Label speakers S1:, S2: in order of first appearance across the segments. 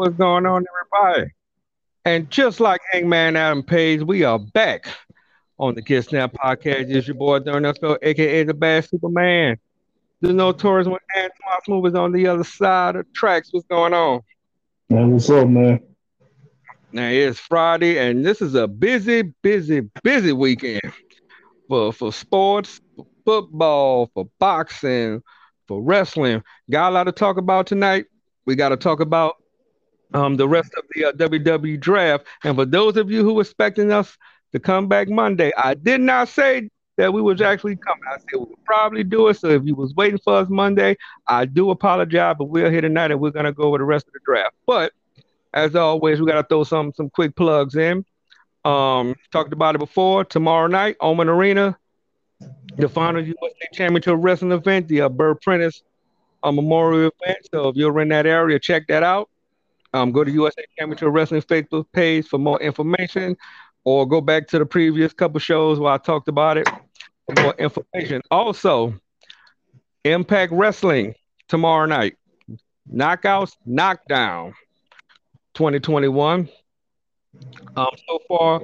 S1: What's going on, everybody? And just like Hangman Adam Page, we are back on the Kiss Snap podcast. It's your boy Thurnuffo, aka the Bad Superman. The notorious one, and Thomas Movers on the other side of tracks. What's going on?
S2: Man, what's up, man?
S1: Now it's Friday, and this is a busy, busy, busy weekend for for sports, for football, for boxing, for wrestling. Got a lot to talk about tonight. We got to talk about um, the rest of the uh, WWE draft. And for those of you who were expecting us to come back Monday, I did not say that we was actually coming. I said we would probably do it. So if you was waiting for us Monday, I do apologize, but we're here tonight and we're gonna go over the rest of the draft. But as always, we gotta throw some some quick plugs in. Um, talked about it before. Tomorrow night, Oman Arena, the final USA Championship Wrestling event, the uh, Bert Prentice uh, Memorial event. So if you're in that area, check that out. Um, go to USA Championship Wrestling Facebook page for more information, or go back to the previous couple shows where I talked about it for more information. Also, Impact Wrestling tomorrow night, Knockouts, Knockdown, 2021. Um, so far,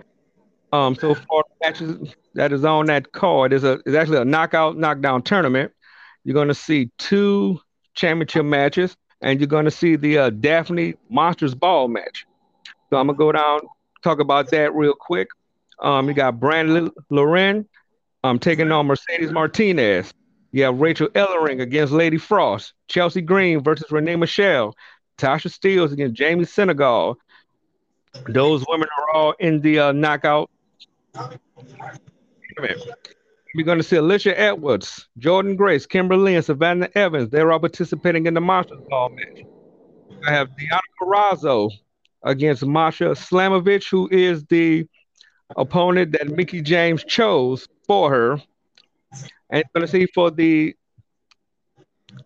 S1: um, so far matches that is on that card is a is actually a knockout knockdown tournament. You're going to see two championship matches and you're going to see the uh, Daphne Monsters Ball match. So I'm gonna go down talk about that real quick. Um, you got Brandi Lauren um, taking on Mercedes Martinez. You have Rachel Ellering against Lady Frost. Chelsea Green versus Renee Michelle. Tasha Steelz against Jamie Senegal. Those women are all in the uh, knockout. We're going to see Alisha Edwards, Jordynne Grace, Kimberly, and Savannah Evans. They're all participating in the Monsters Ball match. I have Deonna Purrazzo against Masha Slamovich, who is the opponent that Mickie James chose for her. And going to see for the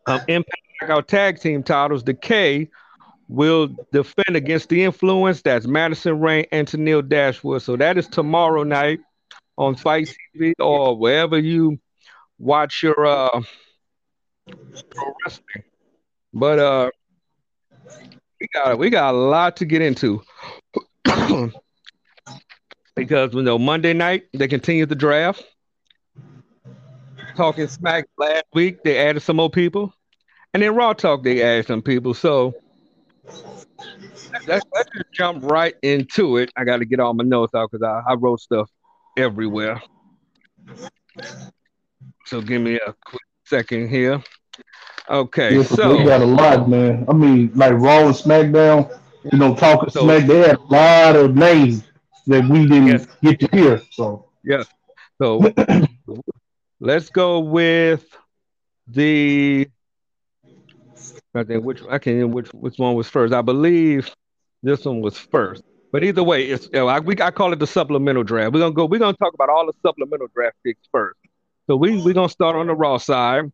S1: um, Impact Tag Team titles, Decay will defend against the influence. That's Madison Rayne and Tennille Dashwood. So that is tomorrow night on FITE TV or wherever you watch your uh pro wrestling. But uh we got we got a lot to get into. because you know Monday night they continued the draft. Talking smack last week, they added some more people. And then Raw Talk, they added some people. So let's, let's just jump right into it. I got to get all my notes out because I, I wrote stuff everywhere. So give me a quick second here. Okay,
S2: yeah,
S1: so
S2: we got a lot, man. I mean, like Raw and SmackDown, you know, talking
S1: So-
S2: Smack, they had a lot of names that we didn't
S1: Yes.
S2: get to hear. So
S1: yes. So let's go with the I think which I can't which which one was first. I believe this one was first. But either way, it's you know, I, we I call it the supplemental draft. We're gonna go. We're gonna talk about all the supplemental draft picks first. So we we're gonna start on the raw side,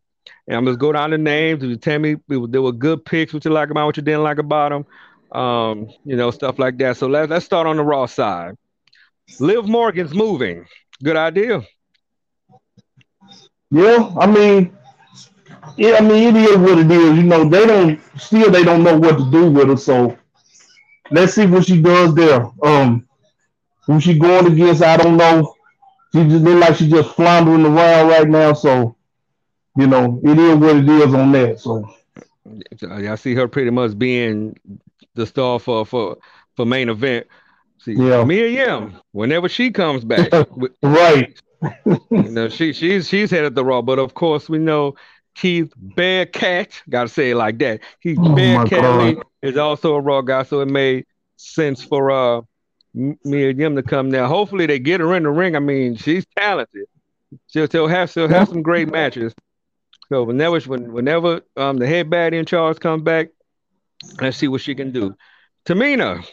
S1: and I'm just go down the names. You tell me they were good picks, what you like about, what you didn't like about them, um, you know, stuff like that. So let's let's start on the raw side. Liv Morgan's moving. Good idea.
S2: yeah, I mean, yeah, I mean, it is what it is. You know, they don't still they don't know what to do with her. So let's see what she does there. Um, who she going against, I don't know. She just look like she's just floundering around right now. So you know, it is what it is on that. So
S1: I see her pretty much being the star for for for main event. See,
S2: Yeah.
S1: Mia Yim, whenever she comes back,
S2: right,
S1: you know, she she's she's headed the raw, but of course we know Keith Bearcat, gotta say it like that. Keith
S2: Oh,
S1: Bearcat. Is also a raw guy, so it made sense for uh Mia Yim to come now. Hopefully they get her in the ring. I mean, she's talented. She'll, she'll have she'll have some great matches. So whenever whenever um the head baddie in charge comes back, let's see what she can do. Tamina.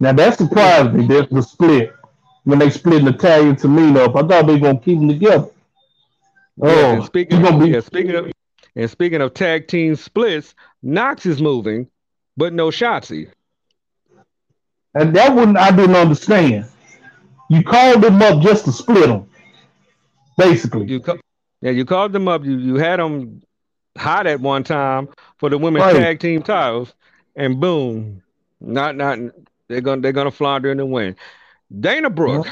S2: Now that surprised me. There's the split when they split Natalya and Tamina up. I thought they were gonna keep them together.
S1: Oh, yeah, speaking of, be- yeah, speaking of and speaking of tag team splits, Nox is moving, but no Shotzi.
S2: And that one I didn't understand. You called them up just to split them, basically.
S1: You ca- yeah, you called them up. You you had them hot at one time for the women's right. tag team titles, and boom, not not they're gonna they're gonna flounder in the win. Dana Brooke.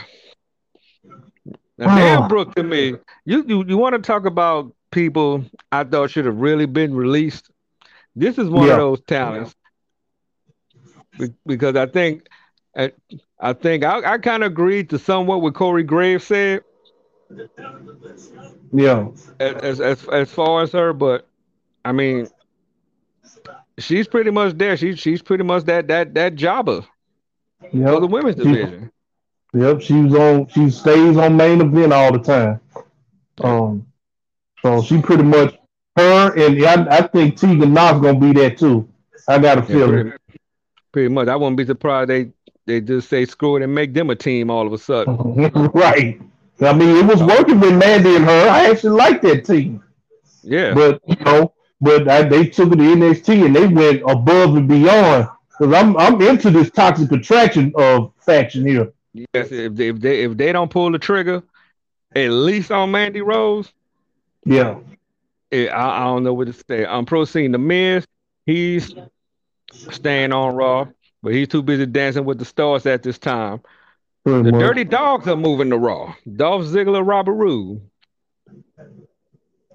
S1: Now, Dana Brooke to me, you you, you want to talk about people I thought should have really been released. This is one yeah. of those talents because I think I, I think I, I kind of agreed to somewhat what Corey Graves said.
S2: Yeah.
S1: As, as as far as her, but I mean, she's pretty much there. She's she's pretty much that that that jobber yep. for the women's division.
S2: Yep, she was on. She stays on main event all the time. Um, so she pretty much her and I, I think Tegan Nox gonna be there too. I got a yeah, feeling.
S1: Pretty, pretty, much. I wouldn't be surprised they they just say screw it and make them a team all of a sudden.
S2: right. I mean, it was working with Mandy and her. I actually liked that team.
S1: Yeah.
S2: But you know, but I, they took it to NXT and they went above and beyond. Because I'm I'm into this toxic attraction of faction here.
S1: Yes, if they, if they if they don't pull the trigger, at least on Mandy Rose,
S2: yeah.
S1: It, I, I, don't know what to say. I'm proceeding the Miz. He's staying on Raw, but he's too busy dancing with the stars at this time. Pretty the much. Dirty Dogs are moving to Raw. Dolph Ziggler, Robert Roode.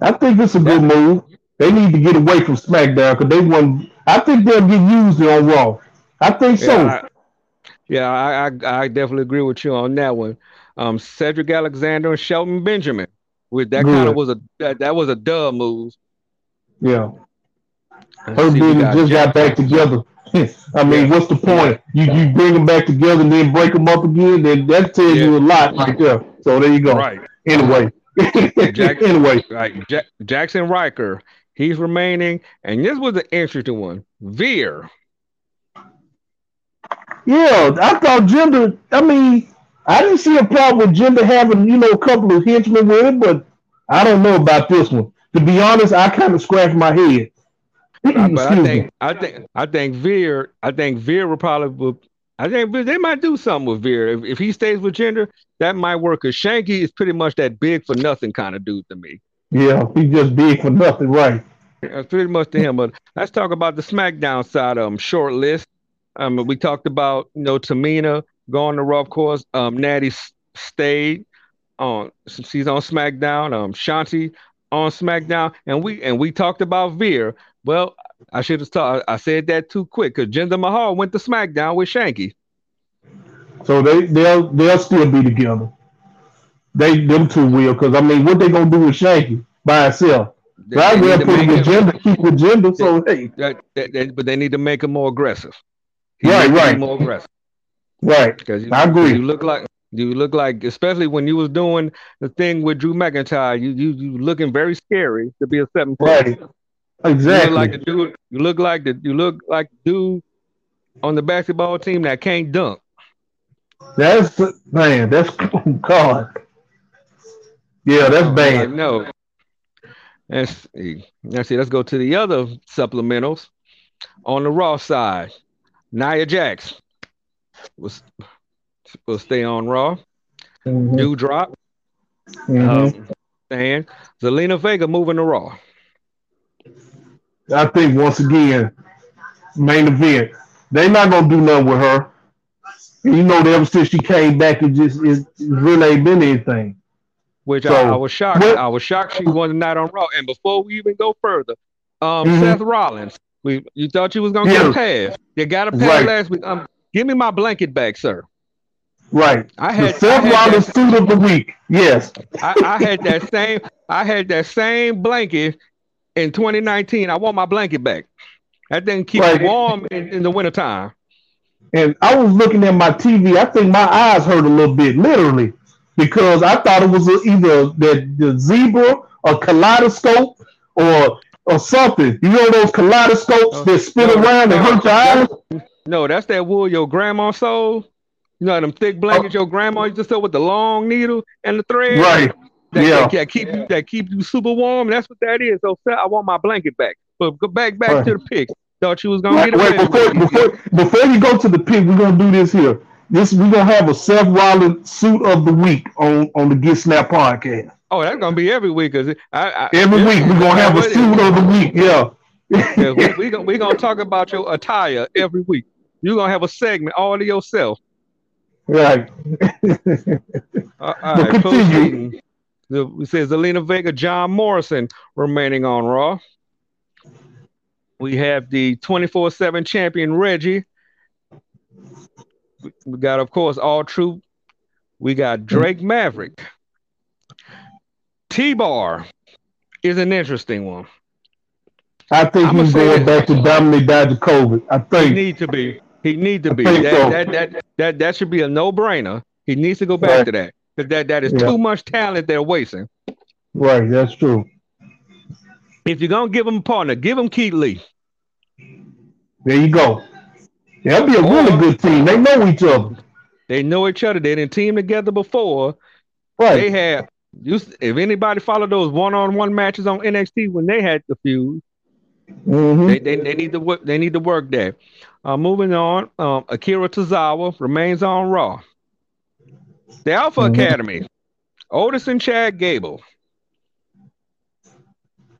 S2: I think it's a good move. They need to get away from SmackDown because they want. I think they'll get used on Raw. I think so.
S1: Yeah, I, yeah, I, I, I definitely agree with you on that one. Um, Cedric Alexander and Shelton Benjamin. With that kind of was a that, that was a dub move.
S2: Yeah. Hurt Business just got back together. I mean, yeah. what's the point? You you bring them back together and then break them up again. Then that tells yeah. you a lot right there. So there you go.
S1: Right.
S2: Anyway.
S1: Jack, anyway. Right. Jack, Jaxson Ryker. He's remaining, and this was an interesting one. Veer.
S2: Yeah, I thought Jinder. I mean, I didn't see a problem with Jinder having, you know, a couple of henchmen with it, but I don't know about this one. To be honest, I kind of scratched my head.
S1: but I think I think I think Veer I think Veer will probably I think they might do something with Veer. If, if he stays with Jinder, that might work. Cause Shanky is pretty much that big for nothing kind of dude to me.
S2: Yeah, he's just big for nothing, right?
S1: That's pretty much to him. But let's talk about the SmackDown side of him. Short list. Um, we talked about you know Tamina going to of course. Um, Natty stayed on. She's on SmackDown. Um, Shanti on SmackDown, and we and we talked about Veer. Well, I should have thought I said that too quick because Jinder Mahal went to SmackDown with Shanky.
S2: So they they'll they'll still be together. They them two will because I mean what they gonna do with Shanky by itself? They, right, they'll put him Jinder, keep with Jinder. So hey,
S1: but they need to make him more aggressive.
S2: He right, right,
S1: more aggressive.
S2: Right. Because I agree.
S1: You look like you look like, especially when you was doing the thing with Drew McIntyre, you you you looking very scary to be a seven
S2: Right. Exactly.
S1: You look like the dude. You look like the you look like dude on the basketball team that can't dunk.
S2: That's man. That's oh, God. Yeah, that's bad.
S1: No. Let's see. Let's see. Let's go to the other supplementals on the Raw side. Nia Jax will, will stay on Raw. Mm-hmm. Doudrop. Mm-hmm. Um, and Zelina Vega moving to Raw.
S2: I think once again, main event. They're not gonna do nothing with her. And you know, ever since she came back, it just it, really ain't been anything.
S1: Which so, I, I, was shocked. What? I was shocked she wasn't not on Raw. And before we even go further, um, mm-hmm. Seth Rollins, we you thought you was gonna yeah. get a pass. You got a pass right. last week. Um, Give me my blanket back, sir.
S2: Right. I had the Seth Rollins suit of the week. Yes.
S1: I, I, had that same. I had that same blanket in 2019. I want my blanket back. That didn't keep right. me warm in, in the wintertime.
S2: and I was looking at my TV. I think my eyes hurt a little bit, literally, because I thought it was either the, the zebra, a kaleidoscope, or or something. You know those kaleidoscopes uh, that spin no, around and hurt your eyes?
S1: No, that's that wool your grandma sewed. You know them thick blankets oh. your grandma used to sew with the long needle and the thread.
S2: Right.
S1: That,
S2: yeah.
S1: That, that keep you that keep you super warm. That's what that is. So I want my blanket back. But go back back right. to the pick. Thought you was gonna wait, get
S2: wait, before, before, before you go to the pick, we're gonna do this here. This we're gonna have a Seth Rollins suit of the week on on the Get Snap podcast.
S1: Oh, that's gonna be every week, cause I, I,
S2: every week we're gonna have a suit of the week. Yeah.
S1: yeah we, we gonna we gonna talk about your attire every week. You're gonna have a segment all to yourself.
S2: Right.
S1: uh, all right. Continue. The, it says Zelina Vega, John Morrison remaining on Raw. We have the 24 7 champion Reggie. We got, of course, R-Truth. We got Drake Maverick. T Bar is an interesting one.
S2: I think I'm he's going back to Dominik Dijakovic. I think
S1: he need to be. He need to be. That, so. that, that, that, that should be a no brainer. He needs to go back right. to that because that, that is yeah. too much talent they're wasting.
S2: Right, that's true.
S1: If you're gonna give him a partner, give him Keith Lee.
S2: There you go. That'll be a really good team. They know each other.
S1: They know each other. They didn't team together before.
S2: Right.
S1: They had used if anybody followed those one-on-one matches on NXT when they had the feud, mm-hmm. they, they, they need to work. They need to work there. Uh, moving on, um, Akira Tozawa remains on Raw. The Alpha mm-hmm. Academy, Otis and Chad Gable.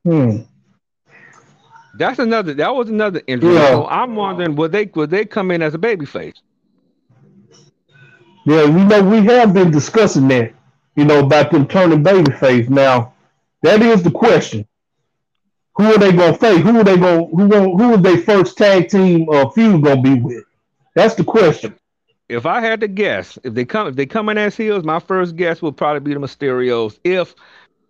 S2: Hmm.
S1: That's another. That was another injury. Yeah. So I'm wondering, would they would they come in as a babyface?
S2: Yeah, you know we have been discussing that. You know about them turning babyface. Now, that is the question. Who are they gonna face? Who are they gonna who gonna, who is their first tag team uh, feud gonna be with? That's the question.
S1: If I had to guess, if they come if they come in as heels, my first guess would probably be the Mysterios if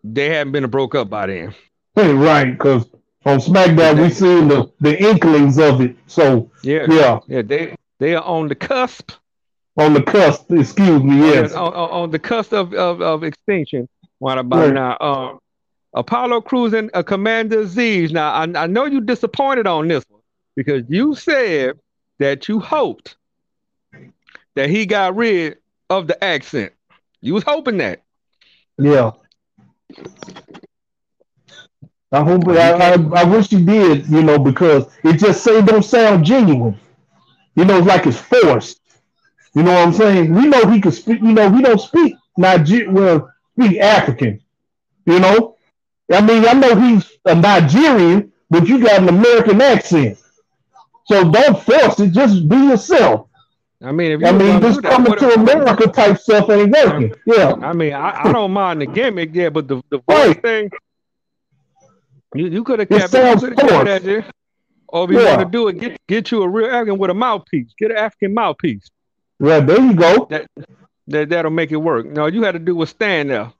S1: they hadn't been broke up by then.
S2: Hey, right, because on SmackDown, we've seen the, the inklings of it. So
S1: yeah,
S2: yeah,
S1: yeah. They they are on the cusp.
S2: On the cusp, excuse me. Yes,
S1: on, on, on the cusp of, of, of extinction. What about right. now? Um, Apollo Crews and uh, Commander Azeez. Now I, I know you disappointed on this one because you said that you hoped that he got rid of the accent. You was hoping that.
S2: Yeah. I hope I, I, I wish he did, you know, because it just say don't sound genuine. You know, like it's forced. You know what I'm saying? We know he can speak. You know, we don't speak Niger well, speak African. You know, I mean, I know he's a Nigerian, but you got an American accent. So don't force it. Just be yourself.
S1: I mean,
S2: I mean, this coming to America type stuff ain't um, working. Yeah.
S1: I mean, I, I don't mind the gimmick, yeah, but the the voice right. thing, you, you could have kept, it, you kept that there. Or if you yeah. want to do it, get get you a real African with a mouthpiece. Get an African mouthpiece.
S2: Yeah, there you go.
S1: That, that that'll make it work. No, you had to do was stand there.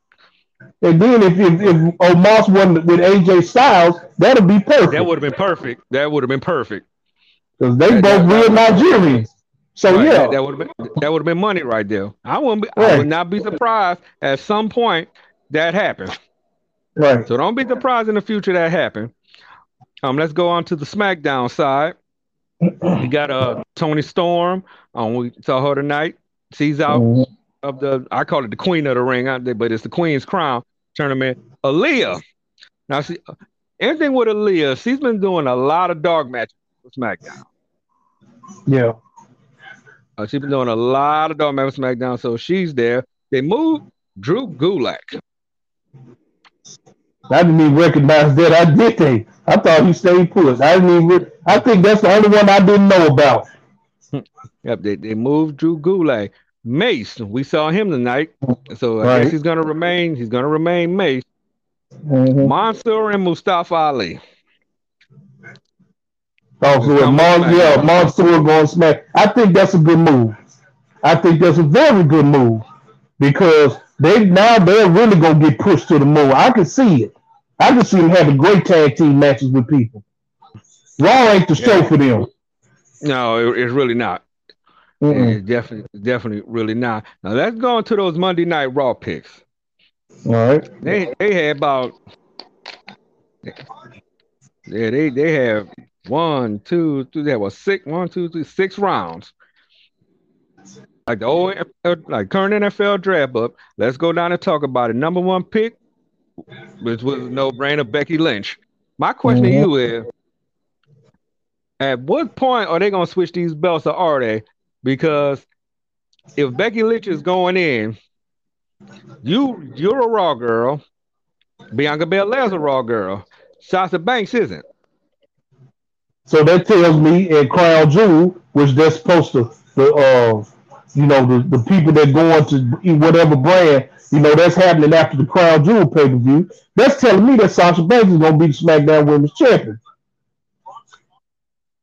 S2: And then if if, if Omos wasn't with AJ Styles, that'd be perfect.
S1: That would have been perfect. That would have been perfect.
S2: Because they that, both that, real Nigerians. So right, yeah,
S1: that, that would have been that would have been money right there. I wouldn't be, right. I would not be surprised at some point that happened.
S2: Right.
S1: So don't be surprised in the future that happened. Um, let's go on to the SmackDown side. we got uh Toni Storm. Um, we saw her tonight. She's out mm-hmm. Of the I call it the Queen of the Ring, out there, but it's the Queen's Crown tournament. Aliyah. Now, see, anything with Aliyah, she's been doing a lot of dog matches with SmackDown.
S2: Yeah.
S1: Uh, she's been doing a lot of dog matches for SmackDown, so she's there. They moved Drew Gulak.
S2: I didn't even recognize that. I did think. I thought he stayed put. I didn't even. I think that's the only one I didn't know about.
S1: yep, they, they moved Drew Gulak. Mace, we saw him tonight, so I right. guess he's gonna remain. He's gonna remain Mace. Mm-hmm. Mansoor and Mustafa Ali.
S2: Oh, so Mon- yeah, Mansoor going smack. I think that's a good move. I think that's a very good move because they now they're really gonna get pushed to the moon. I can see it. I can see them having great tag team matches with people. Raw ain't the show for them.
S1: No, it, it's really not. It's definitely, definitely, really not. Now let's go into those Monday Night Raw picks.
S2: All right.
S1: They they had about yeah they they have one two three they have a six one two three six rounds like the old like current NFL draft up. Let's go down and talk about it. Number one pick, which was no brainer, Becky Lynch. My question mm-hmm. to you is at what point are they gonna switch these belts or are they? Because if Becky Lynch is going in, you you're a raw girl. Bianca Belair's a raw girl. Sasha Banks isn't.
S2: So that tells me in Crown Jewel, which they're supposed to the uh you know the, the people that go on to whatever brand, you know, that's happening after the Crown Jewel pay-per-view. That's telling me that Sasha Banks is gonna be the SmackDown Women's Champion.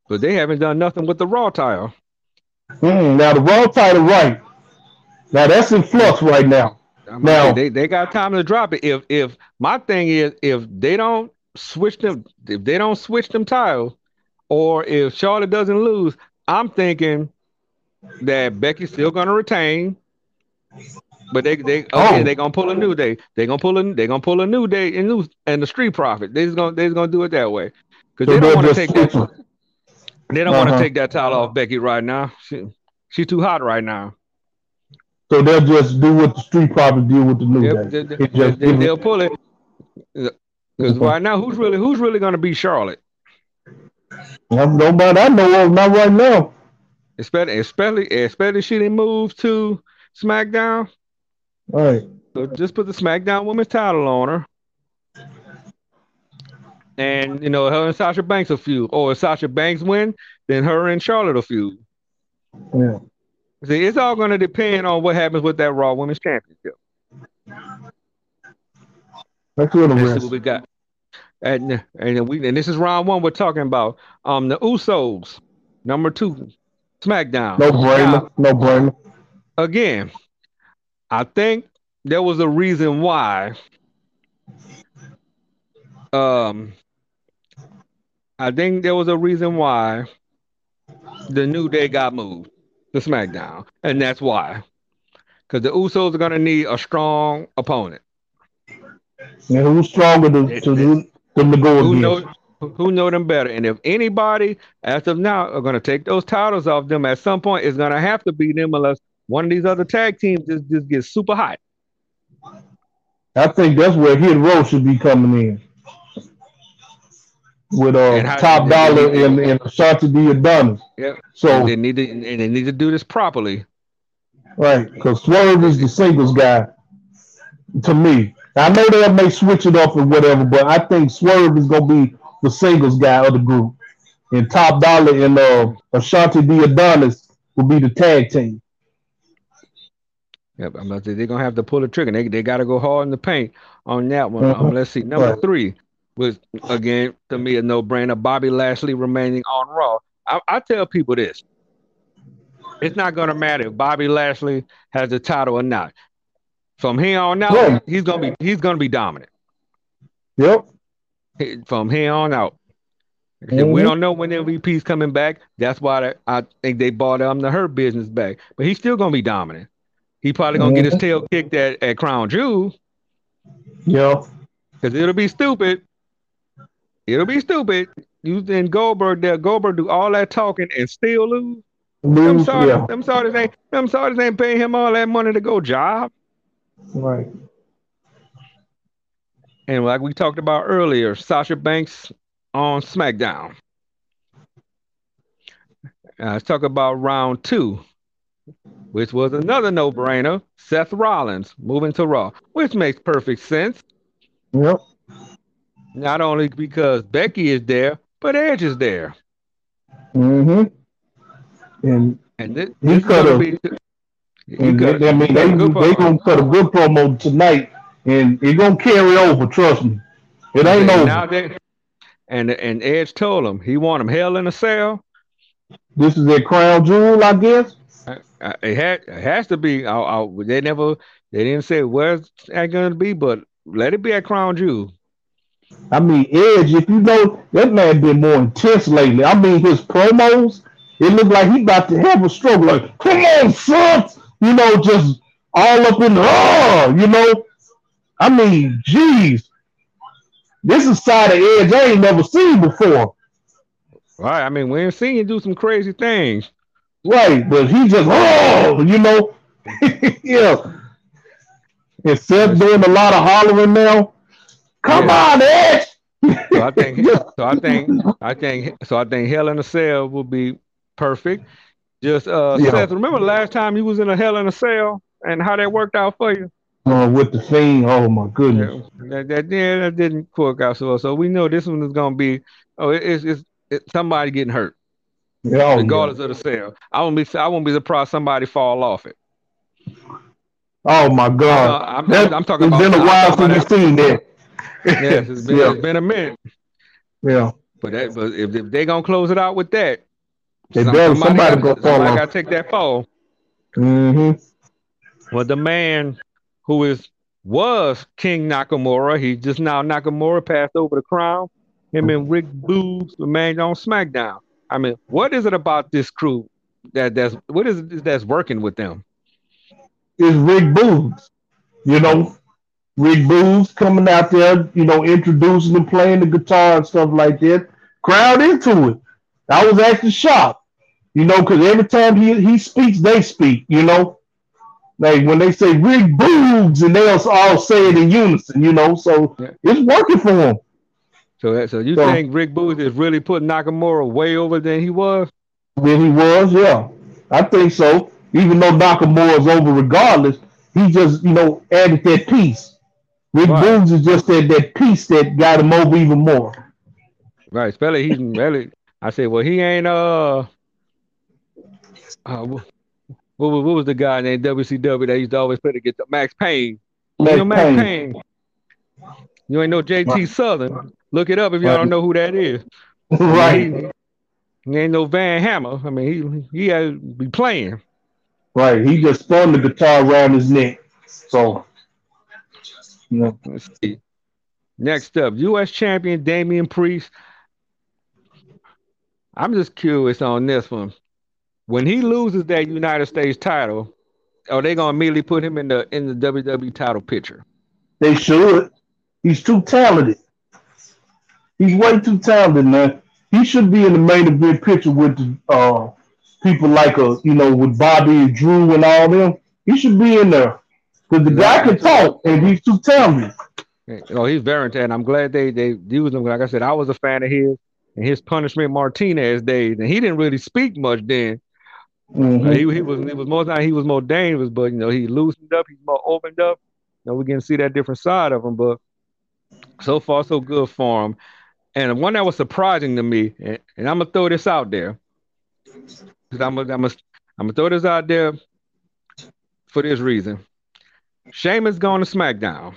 S1: But they haven't done nothing with the Raw title.
S2: Mm, now the Raw title, right? Now that's in flux right now.
S1: I mean, now they, they got time to drop it. If if my thing is if they don't switch them, if they don't switch them titles, or if Charlotte doesn't lose, I'm thinking that Becky's still gonna retain. But they they okay, oh. they gonna pull a new day. They gonna pull a they gonna pull a new day and and the street profit. They just gonna they just gonna do it that way because so they don't want to take that. They don't uh-huh. want to take that title off Becky right now. She she's too hot right now.
S2: So they'll just do what the street profits deal with the new yep, day. They,
S1: they, they, will pull it because right now, who's really who's really going to be Charlotte?
S2: Nobody I know of, not right now.
S1: Especially, especially, especially she didn't move to SmackDown.
S2: Right.
S1: So just put the SmackDown Women's title on her. And you know, her and Sasha Banks a feud. Or if Sasha Banks win, then her and Charlotte a feud.
S2: Yeah.
S1: See, it's all going to depend on what happens with that Raw Women's Championship.
S2: That's what, what
S1: we got. And and we and this is round one. We're talking about um the Usos, number two, SmackDown.
S2: No brainer. No brainer.
S1: Again, I think there was a reason why. Um, I think there was a reason why the New Day got moved to SmackDown, and that's why, because the Usos are gonna need a strong opponent.
S2: And who's stronger to, to, do, them to go who against?
S1: Know, who know them better? And if anybody, as of now, are gonna take those titles off them at some point, it's gonna have to be them unless one of these other tag teams just, just gets super hot.
S2: I think that's where Hit Row should be coming in with uh, top dollar and, and Ashante Thee Adonis.
S1: Yeah. So and they need to and they need to do this properly.
S2: Right, because Swerve is the singles guy to me. I know they may switch it up or whatever, but I think Swerve is gonna be the singles guy of the group. And Top Dollar and uh, Ashante Thee Adonis will be the tag team.
S1: Yep, I'm about to, they're gonna have to pull the trigger. They they gotta go hard in the paint on that one. Um, let's see. Number right. three was again to me a no-brainer. Bobby Lashley remaining on Raw. I, I tell people this. It's not gonna matter if Bobby Lashley has the title or not. From here on out, yeah. he's gonna be he's gonna be dominant.
S2: Yep.
S1: From here on out. Mm-hmm. We don't know when MVP's coming back. That's why I think they bought him the Hurt Business back. But he's still gonna be dominant. He probably gonna mm-hmm. get his mm-hmm. tail kicked at, at Crown Jewel.
S2: Yeah.
S1: Because it'll be stupid. It'll be stupid. You and Goldberg there. Goldberg do all that talking and still lose. them sorry, yeah. them sorry ain't them sorry They ain't paying him all that money to go job.
S2: Right.
S1: And like we talked about earlier, Sasha Banks on SmackDown. Uh, let's talk about round two, which was another no brainer Seth Rollins moving to Raw, which makes perfect sense.
S2: Yep.
S1: Not only because Becky is there, but Edge is there.
S2: Mm hmm. And,
S1: and this, this is going to be
S2: and they, I mean, they they gonna cut a good promo tonight, and it's gonna carry over. Trust me, it ain't over. Now they,
S1: and and Edge told him he want him hell in a cell.
S2: This is a crown jewel, I guess.
S1: It, had, it has to be. I, I, they never, they didn't say where's that going to be, but let it be at Crown Jewel.
S2: I mean, Edge, if you know that man been more intense lately. I mean, his promos it looked like he about to have a stroke. Like, come on, son, you know, just all up in the oh, you know. I mean, geez, this is side of edge I ain't never seen before.
S1: Right. I mean, we ain't seen him do some crazy things.
S2: Right, but he just oh, you know, yeah. Instead of doing a lot of hollering now, come yeah. on, Edge.
S1: so I think, so I think, I think, so I think Hell in a Cell will be perfect. Just uh, yeah. Seth, remember last time you was in a Hell in a Cell and how that worked out for you?
S2: Uh, with the Fiend, oh my goodness.
S1: Yeah, that, that, yeah, that didn't work out so well. So we know this one is gonna be oh, it's it's, it's somebody getting hurt. Yeah, oh, regardless yeah. of the cell. I won't be I won't be surprised somebody fall off it.
S2: Oh my God!
S1: Uh, I'm, I'm, I'm, talking
S2: it's
S1: about.
S2: Been a while since you've seen that.
S1: Yes, it's been, yeah. it's been a minute.
S2: Yeah.
S1: But that, but if, if they gonna close it out with that,
S2: they better somebody, somebody
S1: got, somebody got to take that fall.
S2: Mm-hmm.
S1: Well, the man who is was King Nakamura, he just now Nakamura passed over the crown. Him and Rick Boogs remained on SmackDown. I mean, what is it about this crew that that's what is it that's working with them?
S2: Is Rick Boogs, you know, Rick Boogs coming out there, you know, introducing and playing the guitar and stuff like that. Crowd into it. I was actually shocked, you know, because every time he he speaks, they speak, you know. Like when they say Rick Boogs, and they'll all say it in unison, you know. So yeah. it's working for him.
S1: So, so you so, think Rick Boogs is really putting Nakamura way over than he was?
S2: Than he was, yeah. I think so. Even though Nakamura is over regardless, he just, you know, added that piece. Rick right. Boogs is just that, that piece that got him over even more.
S1: Right. Especially he's really I said, well, he ain't uh, uh what, what, what was the guy named WCW that used to always play to get the Max Payne? Max, you know, Max Payne. Payne. You ain't know JT right. Southern. Look it up if y'all right. don't know who that is.
S2: right.
S1: He, he, ain't no Van Hammer. I mean, he he has be playing.
S2: Right. He just spun the guitar around his neck. So,
S1: Let's see. Next up, U.S. champion Damian Priest. I'm just curious on this one. When he loses that United States title, are they gonna immediately put him in the in the WWE title picture?
S2: They should. He's too talented. He's way too talented, man. He should be in the main event picture with uh, people like uh, you know, with Bobby and Drew and all them. He should be in there because the guy can talk and he's too talented.
S1: Oh, he's very talented. I'm glad they they used him. Like I said, I was a fan of his and his punishment Martinez days, and he didn't really speak much then. Mm-hmm. Uh, he, he was he was more he was more dangerous, but you know he loosened up, he's more opened up. You know, we can see that different side of him, but so far so good for him. And one that was surprising to me, and, and I'm gonna throw this out there, because I'm gonna I'm gonna I'm gonna throw this out there for this reason. Sheamus going to SmackDown.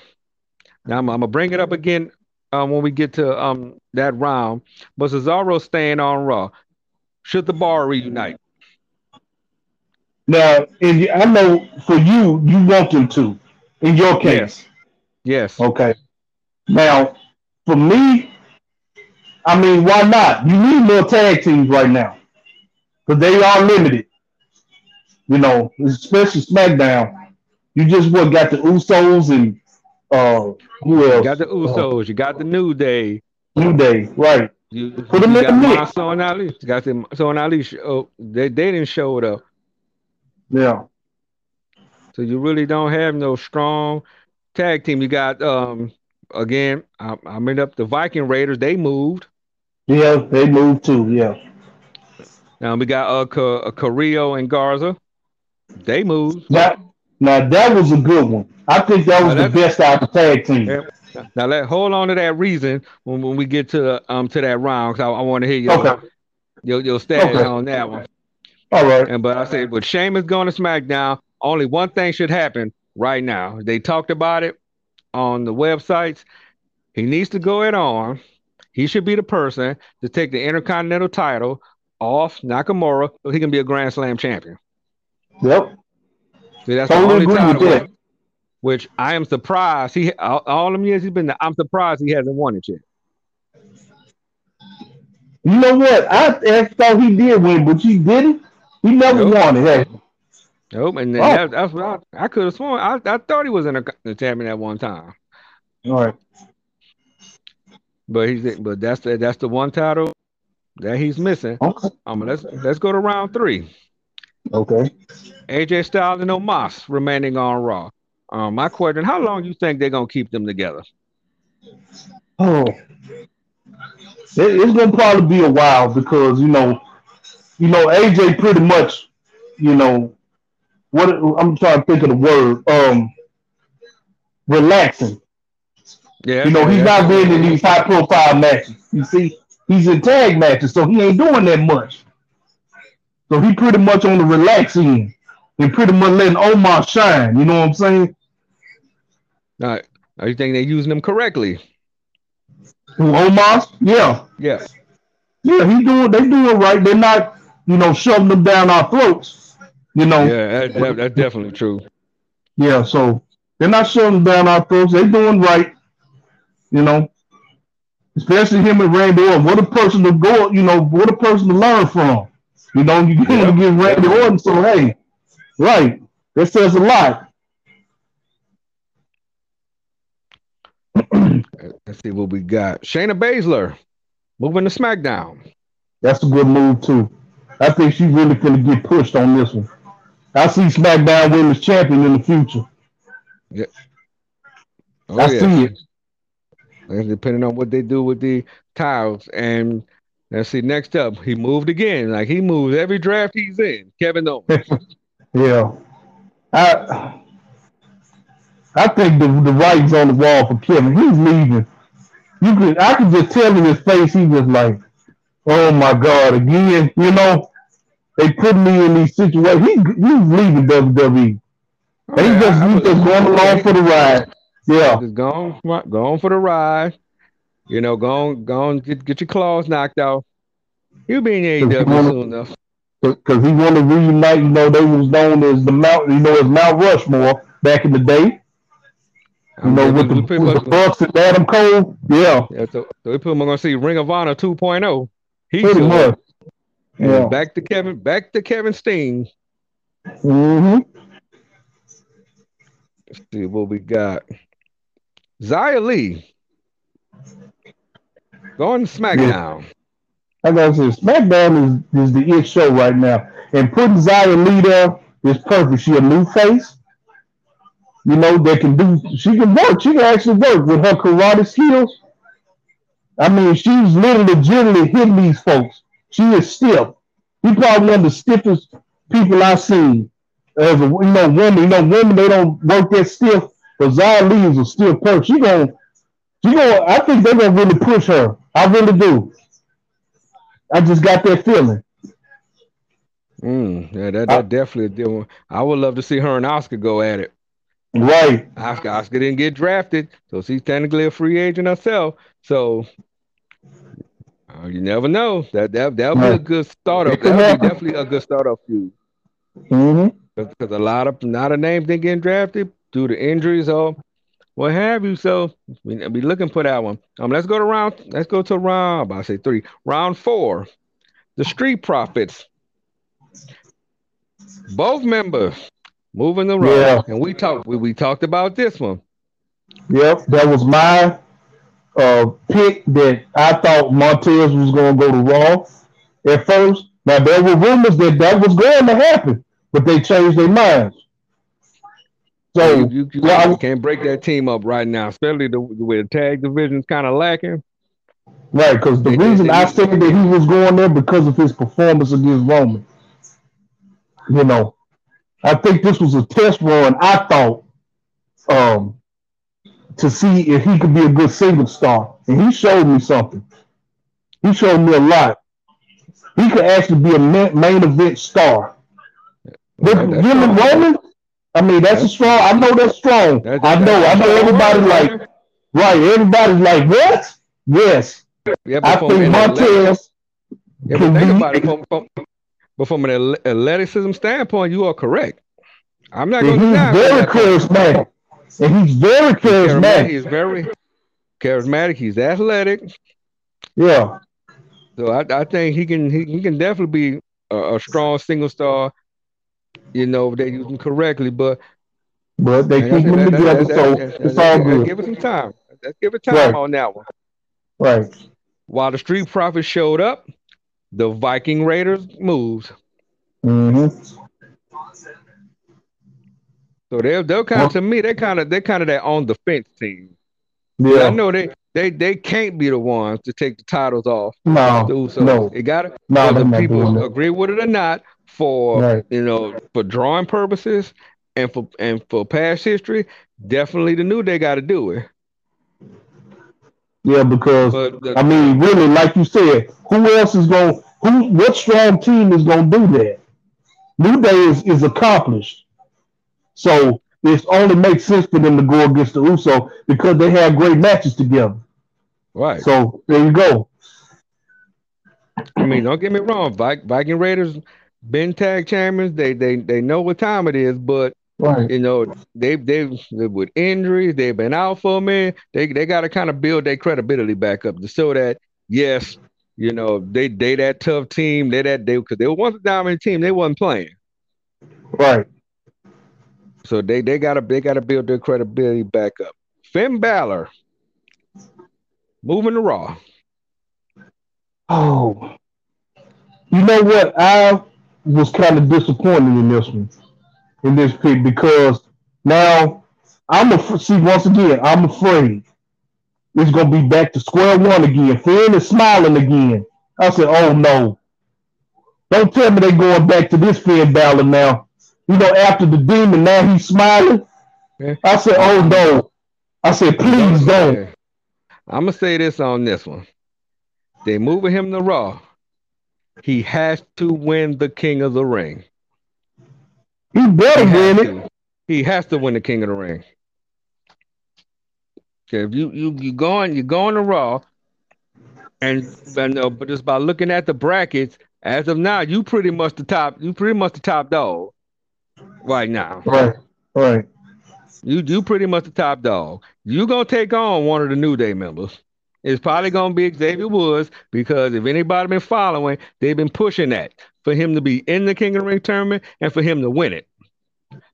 S1: Now I'm, I'm, gonna bring it up again um, when we get to um that round. But Cesaro staying on Raw. Should the bar reunite?
S2: Now, and I know for you, you want them to. In your case,
S1: yes. yes.
S2: Okay. Now, for me, I mean, why not? You need more tag teams right now because they are limited. You know, especially SmackDown. You just what got the Usos and uh, who else?
S1: You got the Usos. Uh, you got the New Day.
S2: New Day, right?
S1: You, Put them you in the mix. and Ali. You got them. So and Ali. Oh, they they didn't show it up.
S2: Yeah.
S1: So you really don't have no strong tag team. You got um again. I, I made up the Viking Raiders. They moved.
S2: Yeah, they moved too. Yeah.
S1: Now we got uh, Ca- uh Carrillo and Garza. They moved.
S2: Now, now that was a good one. I think that was the best out of the tag team.
S1: Now let hold on to that reason when, when we get to the, um to that round because I, I want to hear your,
S2: okay.
S1: your your stats okay. on that one.
S2: All right.
S1: And but I said, with Sheamus going to SmackDown, only one thing should happen right now. They talked about it on the websites. He needs to go it on. He should be the person to take the Intercontinental title off Nakamura so he can be a Grand Slam champion.
S2: Yep.
S1: See, that's totally the only title which I am surprised he all, all them years he's been there. I'm surprised he hasn't won it yet.
S2: You know what? I, I thought he did win, but he didn't. He never
S1: Nope.
S2: won it. Hey.
S1: Nope. And
S2: Oh,
S1: that, that's what I, I could have sworn. I, I thought he was in a, the champion at one time.
S2: all right.
S1: But he's but that's the that's the one title that he's missing.
S2: Okay.
S1: Um, let's let's go to round three.
S2: Okay.
S1: AJ Styles and Omos remaining on Raw. Um, my question: How long you think they're gonna keep them together?
S2: Oh, it, it's gonna probably be a while because you know, you know, AJ pretty much, you know, what I'm trying to think of the word, um, relaxing.
S1: Yeah,
S2: You know, he's
S1: yeah,
S2: not in these high profile matches. You see, he's in tag matches, so he ain't doing that much. So he pretty much on the relaxing and pretty much letting Omos shine. You know what I'm saying?
S1: All right. Are you think they're using them correctly?
S2: Omos, yeah,
S1: Yeah.
S2: yeah, he doing they doing right. They're not, you know, shoving them down our throats. You know,
S1: Yeah, that, that- that's definitely true.
S2: Yeah, so they're not shoving down our throats. They're doing right, you know. Especially him and Randy Orton. What a person to go, you know, what a person to learn from. You know, you going
S1: Yep.
S2: to give Randy Orton, so hey, right. That says a lot.
S1: Let's see what we got. Shayna Baszler moving to SmackDown.
S2: That's a good move too. I think she's really gonna get pushed on this one. I see SmackDown Women's Champion in the future.
S1: Oh,
S2: I
S1: yeah.
S2: see it.
S1: And depending on what they do with the titles. And let's see, next up, he moved again. Like he moves every draft he's in. Kevin Owens.
S2: Yeah. I I think the the writing's on the wall for Kevin. He's leaving. You could I could just tell in his face he was like, Oh my God, again, you know, they put me in these situations. He he's leaving WWE. He's just
S1: I- I
S2: he's just going along for the ride. Yeah.
S1: Just go on, go on for the ride. You know, go on, go on, get, get your claws knocked off. You'll be in AEW soon enough.
S2: Because he wanted to reunite, you know, they was known as the Mount, you know, as Mount Rushmore back in the day. You know, with the, with the Bucks and Adam Cole. Yeah,
S1: Yeah, so, so we put him going to see Ring of Honor 2.0. He's
S2: pretty much. Yeah.
S1: back to Kevin, back to Kevin Steen.
S2: hmm
S1: Let's see what we got. Xia Li going SmackDown.
S2: I said, SmackDown is, is the it show right now. And putting Xia Li there is perfect. She a new face. You know, they can do she can work. She can actually work with her karate skills. I mean, she's literally legitimately hitting these folks. She is stiff. She probably one of the stiffest people I've seen. As a you know, woman, you know, women they don't work that stiff, but Xia Li is a stiff person. She gonna she gonna I think they're gonna really push her. I really do. I just got that feeling.
S1: Mm, yeah, that, that definitely a deal. I would love to see her and Asuka go at it.
S2: Right.
S1: Asuka, Asuka didn't get drafted, so she's technically a free agent herself. So uh, you never know. That that that'll be a good startup.
S2: It
S1: That'll be definitely a good startup feud.
S2: hmm
S1: because a lot of not a name didn't get drafted due to injuries or what have you. So we be looking for that one. Um, let's go to round. Let's go to round. I'm say three. Round four. The Street Profits. Both members moving the road,
S2: Yeah.
S1: and we talked. We, we talked about this one.
S2: Yep. That was my uh, pick that I thought Montez was going to go to Raw at first. Now there were rumors that that was going to happen, but they changed their minds. So
S1: you, you, you
S2: I-
S1: can't break that team up right now, especially the where the tag division's kind of lacking.
S2: right, because the reason
S1: they-
S2: I said that he was going there because of his performance against Roman. You know, I think this was a test run. I thought um, to see if he could be a good single star, and he showed me something. He showed me a lot. He could actually be a main event star. With him and. Roman, I mean, that's a strong. I know that's strong.
S1: That-
S2: I know. I know. Everybody like right. Everybody's like what? Yes,
S1: Yeah,
S2: I think Montez.
S1: Yeah, but think about it from, from but from an athleticism standpoint, you are correct. I'm not going to deny
S2: very charismatic. And he's very
S1: charismatic.
S2: charismatic.
S1: He's very charismatic. He's athletic.
S2: Yeah.
S1: So I, I think he can he, he can definitely be a, a strong single star. You know, they use them correctly, but
S2: but they keep him together, so it's all good.
S1: Give it some time. Let's give it time right. on that one.
S2: Right.
S1: While the Street Profits showed up, the Viking Raiders moved.
S2: Mm-hmm.
S1: So they're they're kind of to me they're kind of they're kind of that on the fence team.
S2: Yeah,
S1: I know they they they can't be the ones to take the titles off.
S2: No,
S1: so
S2: no,
S1: it got to
S2: no,
S1: whether people agree with it or not for
S2: right.
S1: you know for drawing purposes and for and for past history. Definitely the new day got to do it.
S2: Yeah, because the, I mean, really, like you said, who else is going? Who? What strong team is going to do that? New Day is is accomplished. So it only makes sense for them to go against the Uso because they have great matches together.
S1: Right.
S2: So there you go.
S1: I mean, don't get me wrong. Viking Raiders been tag champions. They they they know what time it is, but
S2: right.
S1: you know they they with injuries they've been out for a minute. They they got to kind of build their credibility back up to show that yes, you know they they that tough team. They that they because they were once a dominant team. They wasn't playing.
S2: Right.
S1: So they they gotta they gotta build their credibility back up. Finn Balor moving to Raw.
S2: Oh, you know what? I was kind of disappointed in this one, in this pick because now I'm a see once again. I'm afraid it's gonna be back to square one again. Finn is smiling again. I said, "Oh no! Don't tell me they're going back to this Finn Balor now." you know, after the demon, now he's smiling. Yeah. I said, oh no. I said, please don't.
S1: I'm gonna say this on this one. They're moving him to Raw. He has to win the King of the Ring.
S2: He better he win it.
S1: To. He has to win the King of the Ring. Okay, if you you you going you going to Raw, and, and uh, but just by looking at the brackets, as of now, you pretty much the top. You pretty much the top dog right now.
S2: Right, right.
S1: You you pretty much the top dog. You gonna take on one of the New Day members. It's probably gonna be Xavier Woods because if anybody been following, they've been pushing that for him to be in the King of the Ring tournament and for him to win it.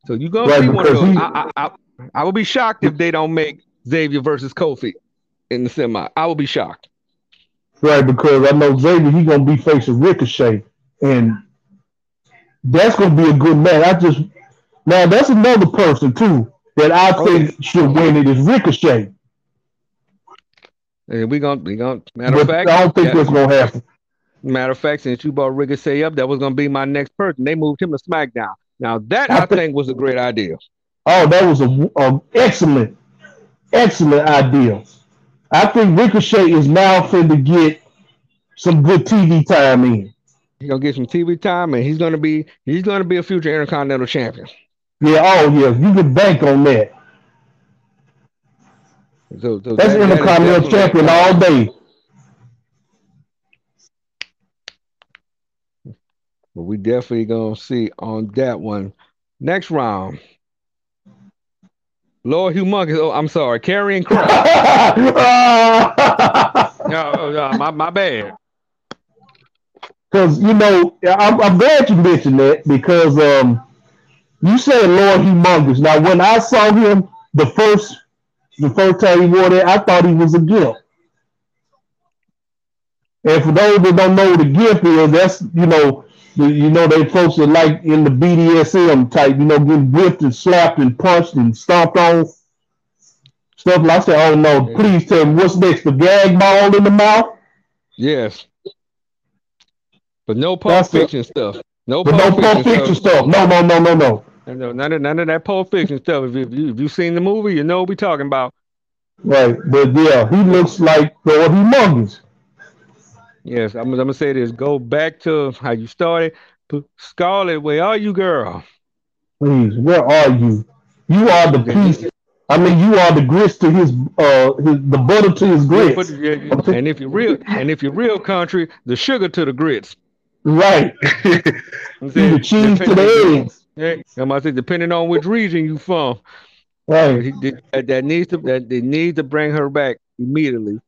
S1: So you gonna right, see one of those. He... I, I, I, I would be shocked if they don't make Xavier versus Kofi in the semi. I will be shocked.
S2: Right, because I know Xavier he gonna be facing Ricochet, and that's gonna be a good match. I just now that's another person too that I oh, think should win it is Ricochet.
S1: And we gonna we gonna matter of fact.
S2: I don't think yeah. that's gonna happen.
S1: Matter of fact, since you brought Ricochet up, that was gonna be my next person. They moved him to SmackDown. Now that I, I think, think was a great idea.
S2: Oh, that was a, a excellent, excellent idea. I think Ricochet is now fin to get some good TV time in.
S1: He's gonna get some TV time, and he's gonna be he's gonna be a future Intercontinental Champion.
S2: Yeah, oh yeah, you can bank on that. So, so that's that, Intercontinental that Champion all day.
S1: But we definitely gonna see on that one. Next round. Lord Humungus. Oh, I'm sorry, Karrion Kross. no, no, my, my bad.
S2: Because you know, I'm, I'm, glad you mentioned that because um, you said Lord Humungus. Now, when I saw him the first the first time he wore that, I thought he was a gift. And for those that don't know what a gift is, that's you know, the, you know they folks are like in the BDSM type, you know, getting whipped and slapped and punched and stomped on. Stuff like I said, oh no, please tell me what's next? The gag ball in the mouth?
S1: Yes. But no Pulp Fiction stuff. No
S2: Pulp, no Pulp Fiction, stuff. No, no, no, no, no.
S1: No, none of none of that Pulp Fiction stuff. If, you if you seen the movie, you know what we're talking about.
S2: Right, but yeah, he looks like Lord Humungus.
S1: Yes, I'm, I'm gonna say this. Go back to how you started. Scarlett, where are you, girl?
S2: Please, where are you? You are the piece. I mean, you are the grits to his, uh, his the butter to his grits.
S1: And if you're real, and if you're real country, the sugar to the grits.
S2: Right. the cheese to the eggs.
S1: Yeah, I'm about to say, depending on which region you from.
S2: Right.
S1: That, that needs to that they need to bring her back immediately.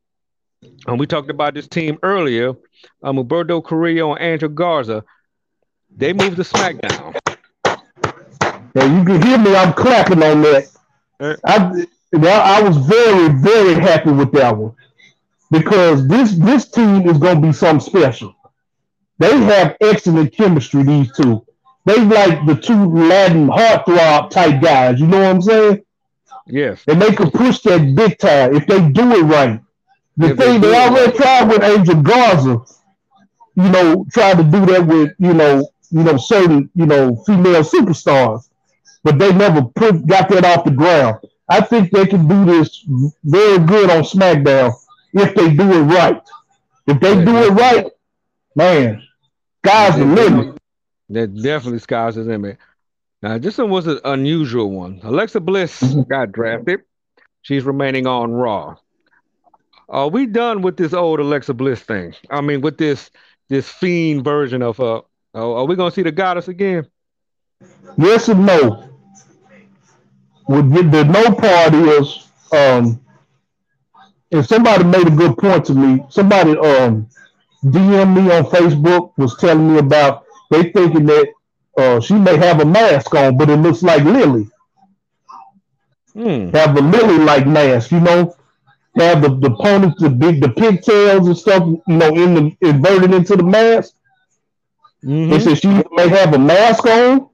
S1: and we talked about this team earlier, um, Humberto Carrillo and Angel Garza, they moved to SmackDown.
S2: Now you can hear me. I'm clapping on that.
S1: Uh,
S2: I, I was very, very happy with that one because this this team is going to be something special. They have excellent chemistry. These two, they like the two Latin heartthrob type guys. You know what I'm saying?
S1: Yes.
S2: And they can push that big time if they do it right. The
S1: If they
S2: thing they
S1: it
S2: already
S1: right.
S2: tried with Angel Garza, you know, tried to do that with you know, you know, certain you know female superstars, but they never put got that off the ground. I think they can do this very good on SmackDown if they do it right. If they do it right, man, guys the
S1: They
S2: limit.
S1: definitely, that definitely skies his limit. Now, this one was an unusual one. Alexa Bliss
S2: Mhm.
S1: got drafted. She's remaining on Raw. Are we done with this old Alexa Bliss thing? I mean, with this this fiend version of her. Uh, are we gonna see the goddess again?
S2: Yes and no. With the, the no part is, um, and somebody made a good point to me. Somebody um DM me on Facebook was telling me about they thinking that uh, she may have a mask on, but it looks like Lilly.
S1: Hmm.
S2: Have a Lilly like mask, you know. Have the the ponies, the big the pigtails and stuff, you know, in the inverted into the mask. They
S1: Mhm.
S2: said she may have a mask on,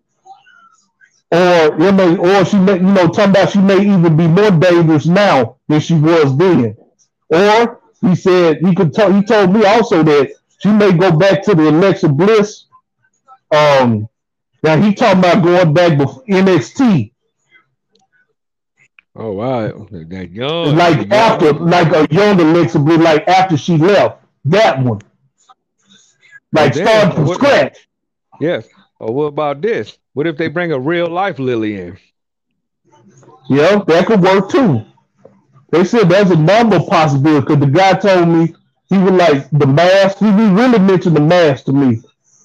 S2: or it may, or she may, you know, talking about she may even be more dangerous now than she was then. Or he said he could tell. He told me also that she may go back to the Alexa Bliss. Um, now he talking about going back before NXT,
S1: Oh wow, that young,
S2: like after, like a young Alexa Bliss, like after she left that one, like
S1: then
S2: starting from
S1: what?
S2: scratch.
S1: Yes. Or what about this? What if they bring a real life Lilly in?
S2: Yeah, that could work too. They said there's a number of possibilities because the guy told me he was like the mask. He really mentioned the mask to me,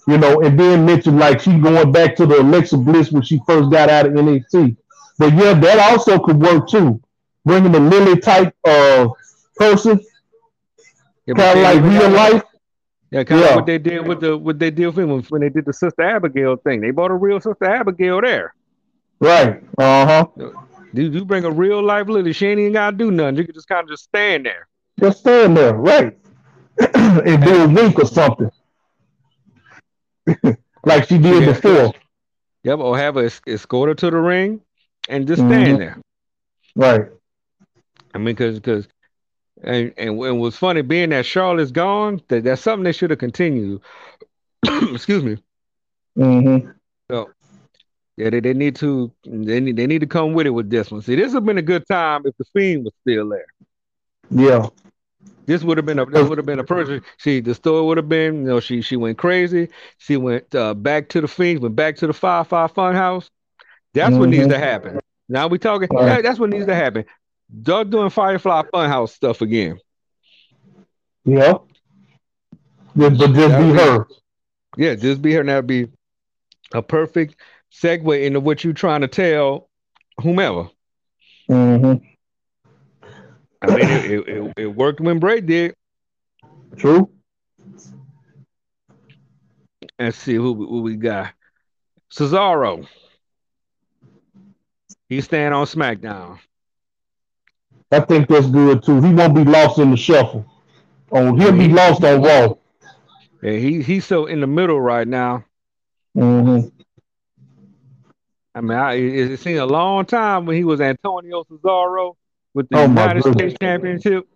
S2: you know, and then mentioned like she going back to the Alexa Bliss when she first got out of NXT. But yeah, that also could work too. Bringing the Lilly type uh person,
S1: Yeah,
S2: kind of like real life.
S1: yeah, kind of
S2: Yeah,
S1: what they did with the what they did with when, when they did the Sister Abigail thing. They brought a real Sister Abigail there.
S2: right. Uh huh.
S1: You, you bring a real life Lilly, she ain't even gotta do nothing. You can just kind of just stand there.
S2: Just stand there, right, and do a wink or something like she did
S1: yeah,
S2: before.
S1: yep, or have her es- escort her to the ring and just
S2: hmm
S1: stand there.
S2: Right.
S1: I mean, because because and and and what's funny being that Charlotte's gone, that that's something they should have continued. Excuse me.
S2: hmm
S1: So yeah, they, they need to they need they need to come with it with this one. See, this would have been a good time if the Fiend was still there.
S2: Yeah.
S1: This would have been a this would have been a person. See, the story would have been, you know, she she went crazy. She went uh, back to the Fiend, went back to the Five Five Fun House. That's what needs to happen. Now we talking.
S2: Right.
S1: That, that's what needs to happen. Doug doing Firefly Funhouse stuff again.
S2: Yeah. Yeah, but just
S1: That
S2: be
S1: would be
S2: her.
S1: yeah, just be her. and That'd be a perfect segue into what you're trying to tell whomever.
S2: hmm
S1: I mean, it it, it, it worked when Bray did.
S2: True.
S1: Let's see who, we- who we got. Cesaro. He's staying on SmackDown.
S2: I think that's good too. He won't be lost in the shuffle. Oh, he'll be lost on Raw.
S1: yeah, he he's so in the middle right now.
S2: hmm
S1: I mean, I, it, it seemed a long time when he was Antonio Cesaro with the
S2: Oh
S1: United. States Championship.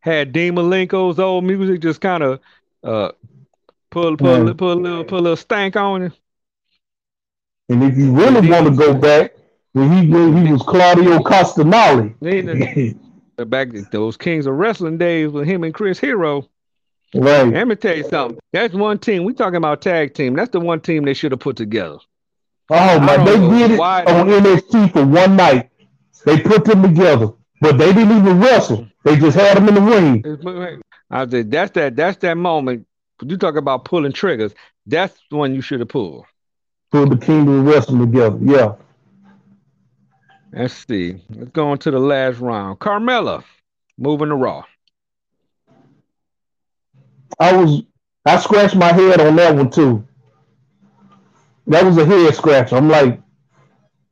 S1: Had Dean Malenko's old music just kind of uh pull pull li- put a little put a little stank on it.
S2: And if you really want to go back, when he when he was Claudio Castagnoli.
S1: back those Kings of Wrestling days with him and Chris Hero.
S2: right.
S1: Let me tell you something. That's one team. We talking about tag team. That's the one team they should have put together.
S2: Oh my, they did it on NXT for one night. They put them together, but they didn't even wrestle. They just had them in the ring.
S1: I said that's that that's that moment. You talk about pulling triggers. That's the one you should have pulled.
S2: Put the Kingdom of Wrestling together. Yeah.
S1: Let's see. Let's go on to the last round. Carmella moving to Raw.
S2: I was I scratched my head on that one too. That was a head scratch. I'm like,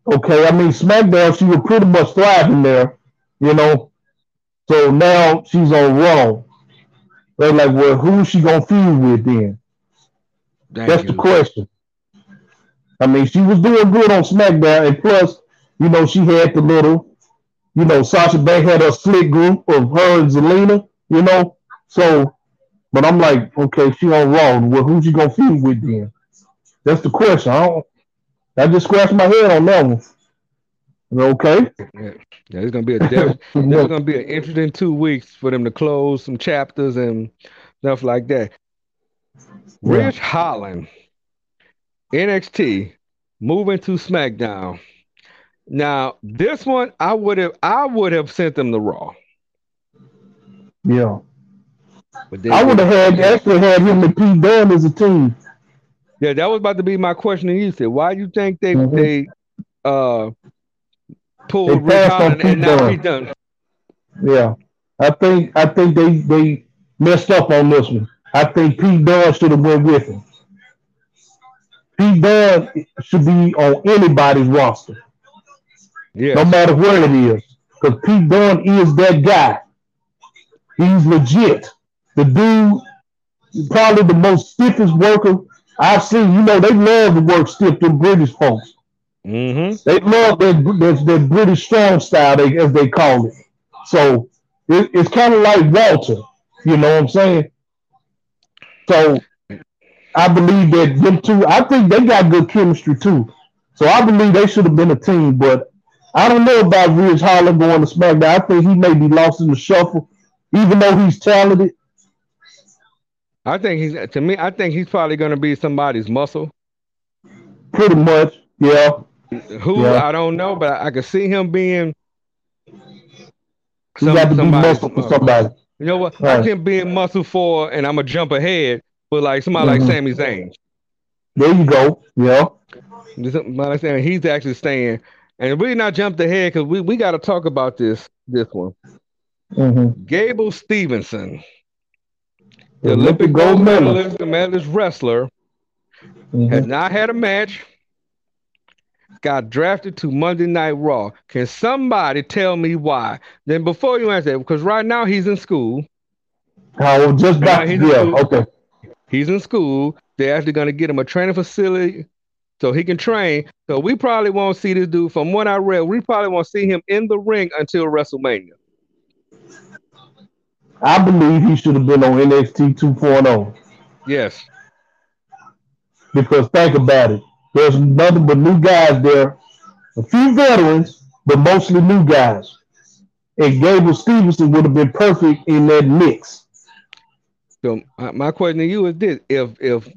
S2: okay. I mean, SmackDown, she was pretty much thriving there, you know. So now she's on Raw. They're like, well, who's she gonna feud with then? Thank That's you. the question. I mean, she was doing good on SmackDown, and plus, you know, she had the little, you know, Sasha Banks had a slick group of her and Zelina, you know. So, but I'm like, okay, she on Raw. Well, who's she gonna feud with then? That's the question. I don't. I just scratched my head on that one. Okay.
S1: Yeah, yeah it's gonna be a def- it's gonna be an interesting two weeks for them to close some chapters and stuff like that. Yeah. Ridge Holland, NXT, moving to SmackDown. Now, this one I would have I would have sent them the Raw.
S2: Yeah. But I would have had actually had him and Pete Dunne as a team.
S1: Yeah, that was about to be my question to you. Said, why do you think they mm-hmm. they uh pulled Ridge Holland and now Pete Dunne?
S2: Yeah, I think I think they they messed up on this one. I think Pete Dunne should have went with him. Pete Dunne should be on anybody's roster. Yeah. No matter where it is. Because Pete Dunne is that guy. He's legit. The dude, probably the most stiffest worker I've seen. You know, they love to work stiff, the British folks. Mm-hmm. They love that, that, that British strong style, they, as they call it. So it, it's kind of like Walter. You know what I'm saying? So I believe that them two, I think they got good chemistry too. So I believe they should have been a team, but I don't know about Ridge Holland going to SmackDown. I think he may be lost in the shuffle, even though he's talented.
S1: I think he's to me. I think he's probably going to be somebody's muscle.
S2: Pretty much, yeah.
S1: Who yeah. I don't know, but I, I could see him being.
S2: Some, got to be muscle for somebody.
S1: You know what? Right. I can be in muscle for, and I'm gonna jump ahead, but like somebody mm-hmm. like Sami Zayn.
S2: There you go. Yeah.
S1: Somebody saying he's actually staying, and we not jumped ahead because we, we got to talk about this this one. Mm-hmm. Gable Steveson, the, Olympic, Olympic gold medalist, the medalist wrestler, mm-hmm. has not had a match. Got drafted to Monday Night Raw. Can somebody tell me why? Then before you answer, because right now he's in school.
S2: Oh, just back. Yeah, okay.
S1: He's in school. They're actually going to get him a training facility so he can train. So we probably won't see this dude. From what I read, we probably won't see him in the ring until WrestleMania.
S2: I believe he should have been on NXT 2.0.
S1: Yes.
S2: Because think about it. There's nothing but new guys there. A few veterans, but mostly new guys. And Gable Steveson would have been perfect in that mix.
S1: So my question to you is this: If if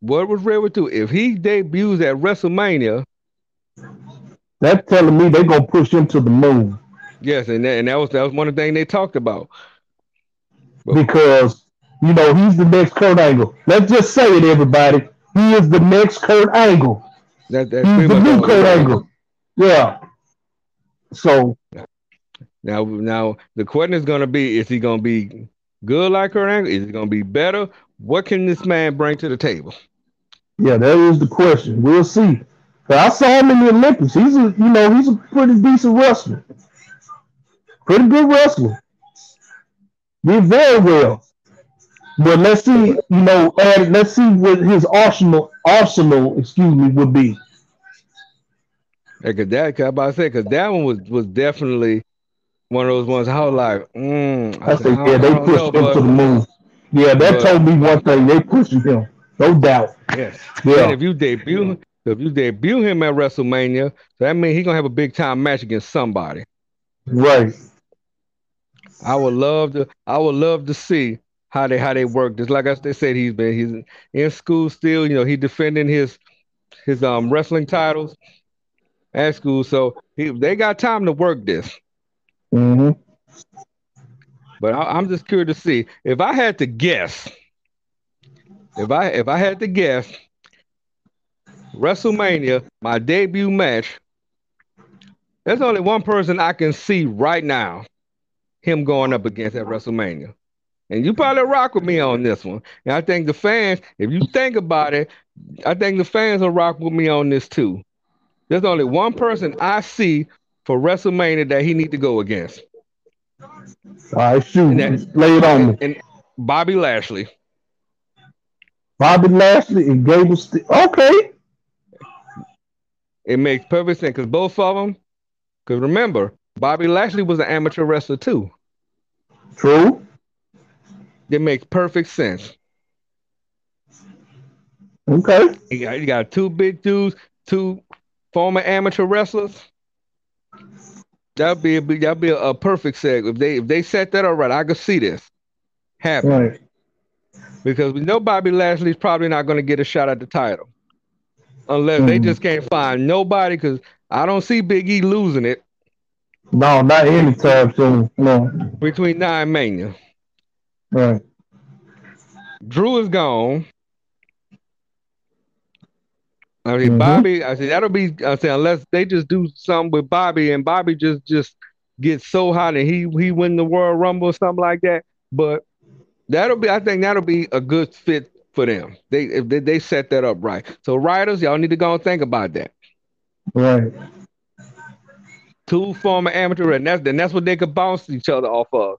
S1: what was Red do if he debuts at WrestleMania,
S2: that's telling me they're gonna push him to the moon.
S1: Yes, and that, and that was that was one of the things they talked about.
S2: Because you know he's the next Kurt Angle. Let's just say it, everybody. He is the next Kurt Angle. That, that's he's the new Kurt Angle. Yeah. So
S1: now, now the question is going to be: Is he going to be good like Kurt Angle? Is he going to be better? What can this man bring to the table?
S2: Yeah, that is the question. We'll see. I saw him in the Olympics. He's a, you know, he's a pretty decent wrestler. Pretty good wrestler. Did very well. But let's see, you know, and let's see what his arsenal, arsenal, excuse me, would be.
S1: Yeah, cause that, cause I about to say, cause that one was was definitely one of those ones. I was like, mm,
S2: I, I said, yeah, they pushed him to the moon. Yeah, that but, told me one thing. They pushed him, no doubt.
S1: Yes. Yeah. And if you debut, if you debut him at WrestleMania, so that means he's gonna have a big time match against somebody.
S2: Right.
S1: I would love to. I would love to see how they how they work this. Like I they said, he's been he's in school still. You know, he's defending his his um wrestling titles at school, so he, they got time to work this.
S2: Mm-hmm.
S1: But I, am just curious to see if I had to guess. If I if I had to guess, WrestleMania, my debut match. There's only one person I can see right now, him going up against at WrestleMania. and you probably rock with me on this one. And I think the fans, if you think about it, I think the fans will rock with me on this too. There's only one person I see for WrestleMania that he need to go against.
S2: All right, shoot. That, Lay it on
S1: me. And Bobby Lashley.
S2: Bobby Lashley and Gable. St- okay.
S1: It makes perfect sense because both of them. Because remember, Bobby Lashley was an amateur wrestler too.
S2: True.
S1: It makes perfect sense.
S2: Okay.
S1: You got, you got two big dudes, two former amateur wrestlers. That'd be a, that'd be a, a perfect seg. If they if they set that all right, I could see this happen. Right. Because we know Bobby Lashley's probably not going to get a shot at the title unless mm. they just can't find nobody. Because I don't see Big E losing it.
S2: No, not any anytime soon. No.
S1: Between nine Mania.
S2: Right.
S1: Drew is gone. I mean, mm-hmm. Bobby. I said that'll be. I said unless they just do something with Bobby and Bobby just just gets so hot and he he win the Royal Rumble or something like that. But that'll be. I think that'll be a good fit for them. They if they, they set that up right. So writers, y'all need to go and think about that.
S2: Right.
S1: Two former amateur, and that's and that's what they could bounce each other off of.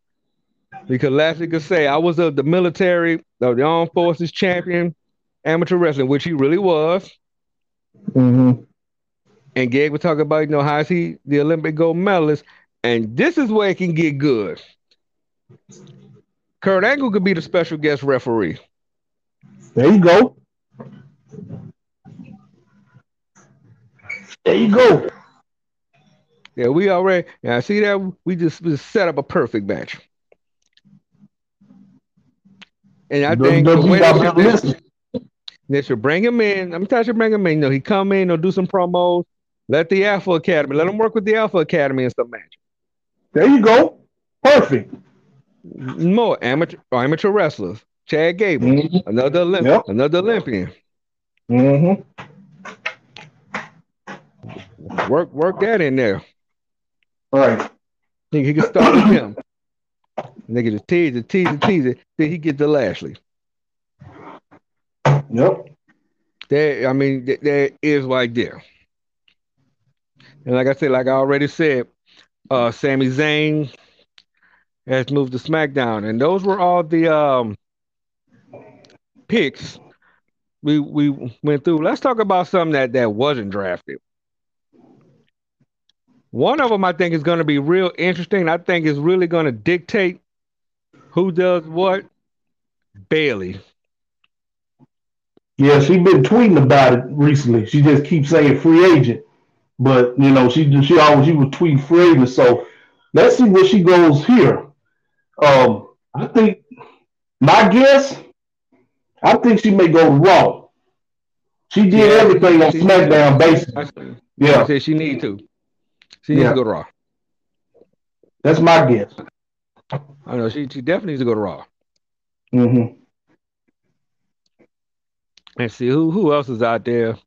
S1: Because Lashley could say, I was of the military, of the armed forces champion, amateur wrestling, which he really was.
S2: Mm-hmm.
S1: And Gabe was talking about, you know, how is he the Olympic gold medalist? And this is where it can get good. Kurt Angle could be the special guest referee.
S2: There you go. There you go.
S1: Yeah, we already. Yeah, see that we just, we just set up a perfect match. And I think the they should, they should bring him in. I'm telling you, bring him in. You know, he come in, he'll do some promos. Let the Alpha Academy, let him work with the Alpha Academy in some match.
S2: There you go. Perfect.
S1: More amateur amateur wrestlers. Chad Gable, mm-hmm. another Olymp- yep. another Olympian.
S2: Mm-hmm.
S1: Work work that in there.
S2: All right.
S1: Think he can start with him. Nigga just tease it, tease it, tease it. Then he get to Lashley.
S2: Yep.
S1: There, I mean, there is right there. And like I said, like I already said, uh Sami Zayn has moved to SmackDown, and those were all the um picks we we went through. Let's talk about something that that wasn't drafted. One of them I think is going to be real interesting. I think is really going to dictate who does what. Bayley.
S2: Yeah, she's been tweeting about it recently. She just keeps saying free agent, but you know she she always she was tweeting free agent. So let's see where she goes here. Um, I think my guess, I think she may go Raw. She did yeah, everything on SmackDown, basically.
S1: Yeah, I said she need to. She needs yeah. to go to Raw.
S2: That's my guess.
S1: I know she she definitely needs to go to Raw.
S2: Mm-hmm.
S1: And see who who else is out there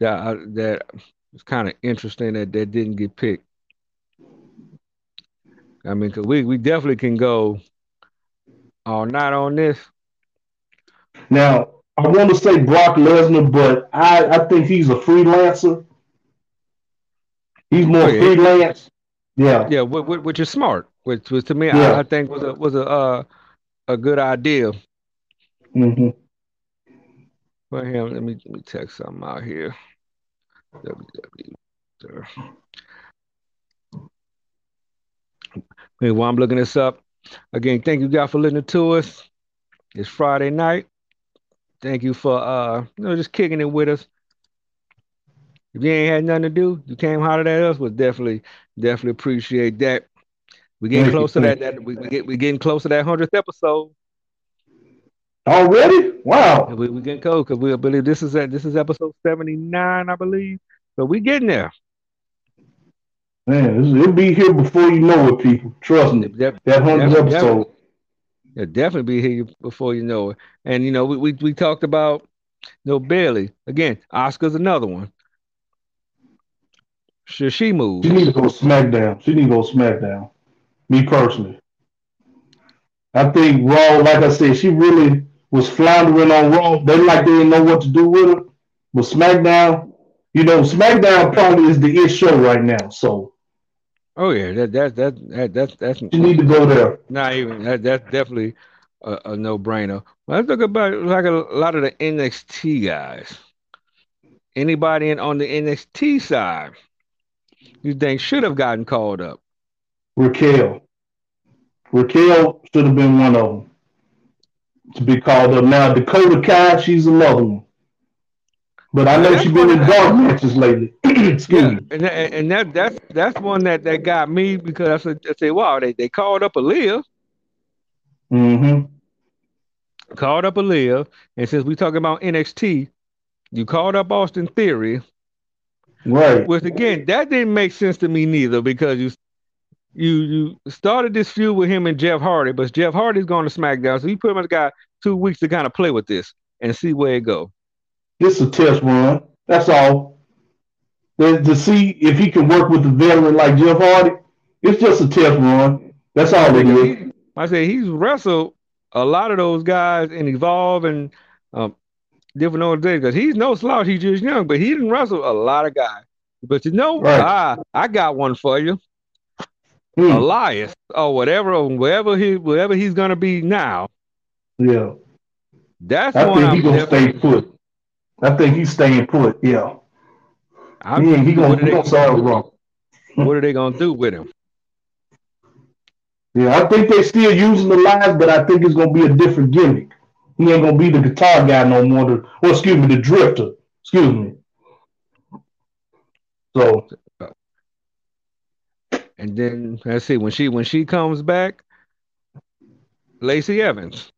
S1: that uh, that is kind of interesting that that didn't get picked. I mean, cause we we definitely can go all night on this.
S2: Now, I want to say Brock Lesnar, but I, I think he's a freelancer. He's more oh, yeah. freelance. Yeah.
S1: Yeah, which is smart. Which was to me, yeah. I, I, think was a was a uh, a good idea.
S2: Mm-hmm.
S1: For him, let me let me text something out here. WW. Hey, while I'm looking this up, again, thank you guys for listening to us. It's Friday night. Thank you for uh, you know, just kicking it with us. If you ain't had nothing to do, you came holler at us. We'll definitely, definitely appreciate that. We getting close to that. That we, we get we getting close to that hundredth episode.
S2: Already? Wow.
S1: We we getting close because we believe this is at this is episode seventy nine, I believe. So we getting there.
S2: Man, it'll be here before you know it, people. Trust me. That, that hundredth episode.
S1: It'll definitely be here before you know it. And you know, we we, we talked about you know Bayley again. Asuka's another one. Should she move?
S2: She need to go SmackDown. She need to go SmackDown. Me personally. I think Raw, like I said, she really was floundering on Raw. They like they didn't know what to do with her. But SmackDown, you know, SmackDown probably is the it show right now. So.
S1: Oh yeah, that that that that that's that's.
S2: You need to go there.
S1: Not even that. That's definitely a, a no brainer. Let's talk about like a, a lot of the NXT guys. Anybody in on the NXT side you think should have gotten called up?
S2: Raquel. Raquel should have been one of them to be called up. Now Dakota Kai, she's another one. But I know she's been in dark matches lately. Excuse yeah, me.
S1: And, and that that's that's one that, that got me because I said, I said wow, they, they called up Aliyah.
S2: Mm-hmm.
S1: Called up Aliyah. And since we talking about NXT, you called up Austin Theory.
S2: Right.
S1: Which again, that didn't make sense to me neither because you you you started this feud with him and Jeff Hardy, but Jeff Hardy's going to SmackDown, so you pretty much got two weeks to kind of play with this and see where it go.
S2: It's a test run. That's all. To see if he can work with the veteran like Jeff Hardy, it's just a test run. That's all it is.
S1: I say he's wrestled a lot of those guys and evolve and um, different organizations because he's no slouch. He's just young, but he didn't wrestle a lot of guys. But you know, right. I I got one for you. Hmm. Elias or whatever, wherever he wherever he's gonna be now.
S2: Yeah.
S1: That's
S2: I
S1: one
S2: think he's gonna stay put. I think he's staying put, yeah.
S1: I mean,
S2: yeah, he gonna, he gonna solve wrong.
S1: What are they gonna do with him?
S2: Yeah, I think they're still using the live, but I think it's gonna be a different gimmick. He ain't gonna be the guitar guy no more. Or excuse me, the drifter. Excuse me. So.
S1: And then let's see when she when she comes back, Lacey Evans.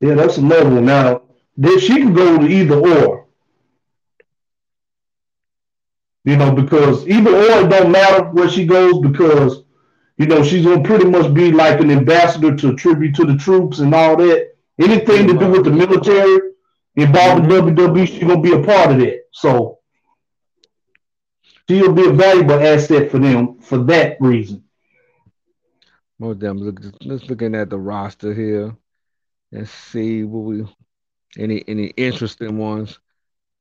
S2: Yeah, that's another one. Now, then she can go to either or. You know, because either or it don't matter where she goes because you know, she's gonna pretty much be like an ambassador to tribute to the troops and all that. Anything to do with the military involving mm-hmm. WWE, she's gonna be a part of that. So she'll be a valuable asset for them for that reason.
S1: Most them look just looking at the roster here and see what we any any interesting ones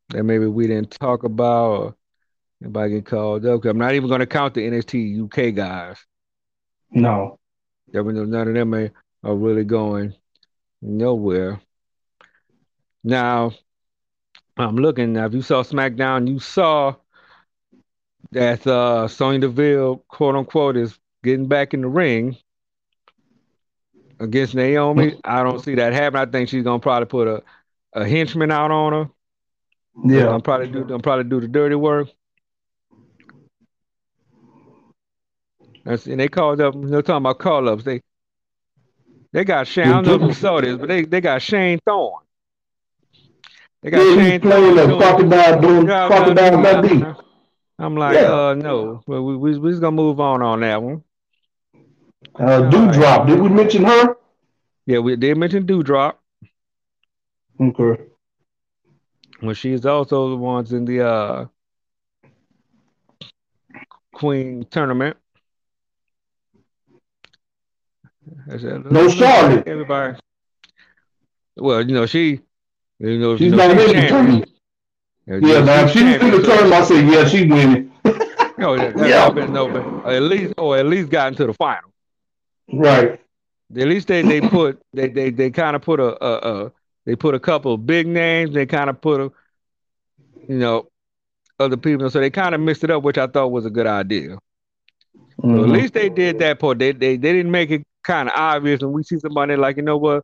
S1: that maybe we didn't talk about or anybody get called up. I'm not even gonna count the NXT UK guys.
S2: No.
S1: None of them are, are really going nowhere. Now, I'm looking. Now, if you saw SmackDown, you saw that uh, Sonya Deville, quote unquote, is getting back in the ring against Naomi. I don't see that happen. I think she's gonna probably put a, a henchman out on her.
S2: Yeah,
S1: I'm probably do. I'm probably do the dirty work. And they called up. They're talking about call ups. They they got Shane. I don't know if you saw this, but they, they got Shane Thorne.
S2: They got yeah, Shane Thorne doing crocodile doing crocodile
S1: I'm like, yeah. uh, no. Well, we we we just gonna move on on that one.
S2: Uh, Doudrop. Did we mention her?
S1: Yeah, we did mention Doudrop.
S2: Okay.
S1: Well, she's also the ones in the uh Queen tournament.
S2: Said, no Charlotte.
S1: Everybody. Well, you know she. You know
S2: she's
S1: you
S2: know, not in the tournament. Yeah, yeah man. She's, she's in the tournament. I say yeah, she winning.
S1: no, that, that's yeah. been no, but at least or at least got into the final.
S2: Right.
S1: At least they they put they they they kind of put a, a, a they put a couple of big names. They kind of put a you know other people. So they kind of mixed it up, which I thought was a good idea. Mm-hmm. So at least they did that part. They they they didn't make it kind of obvious, and we see somebody like, you know what?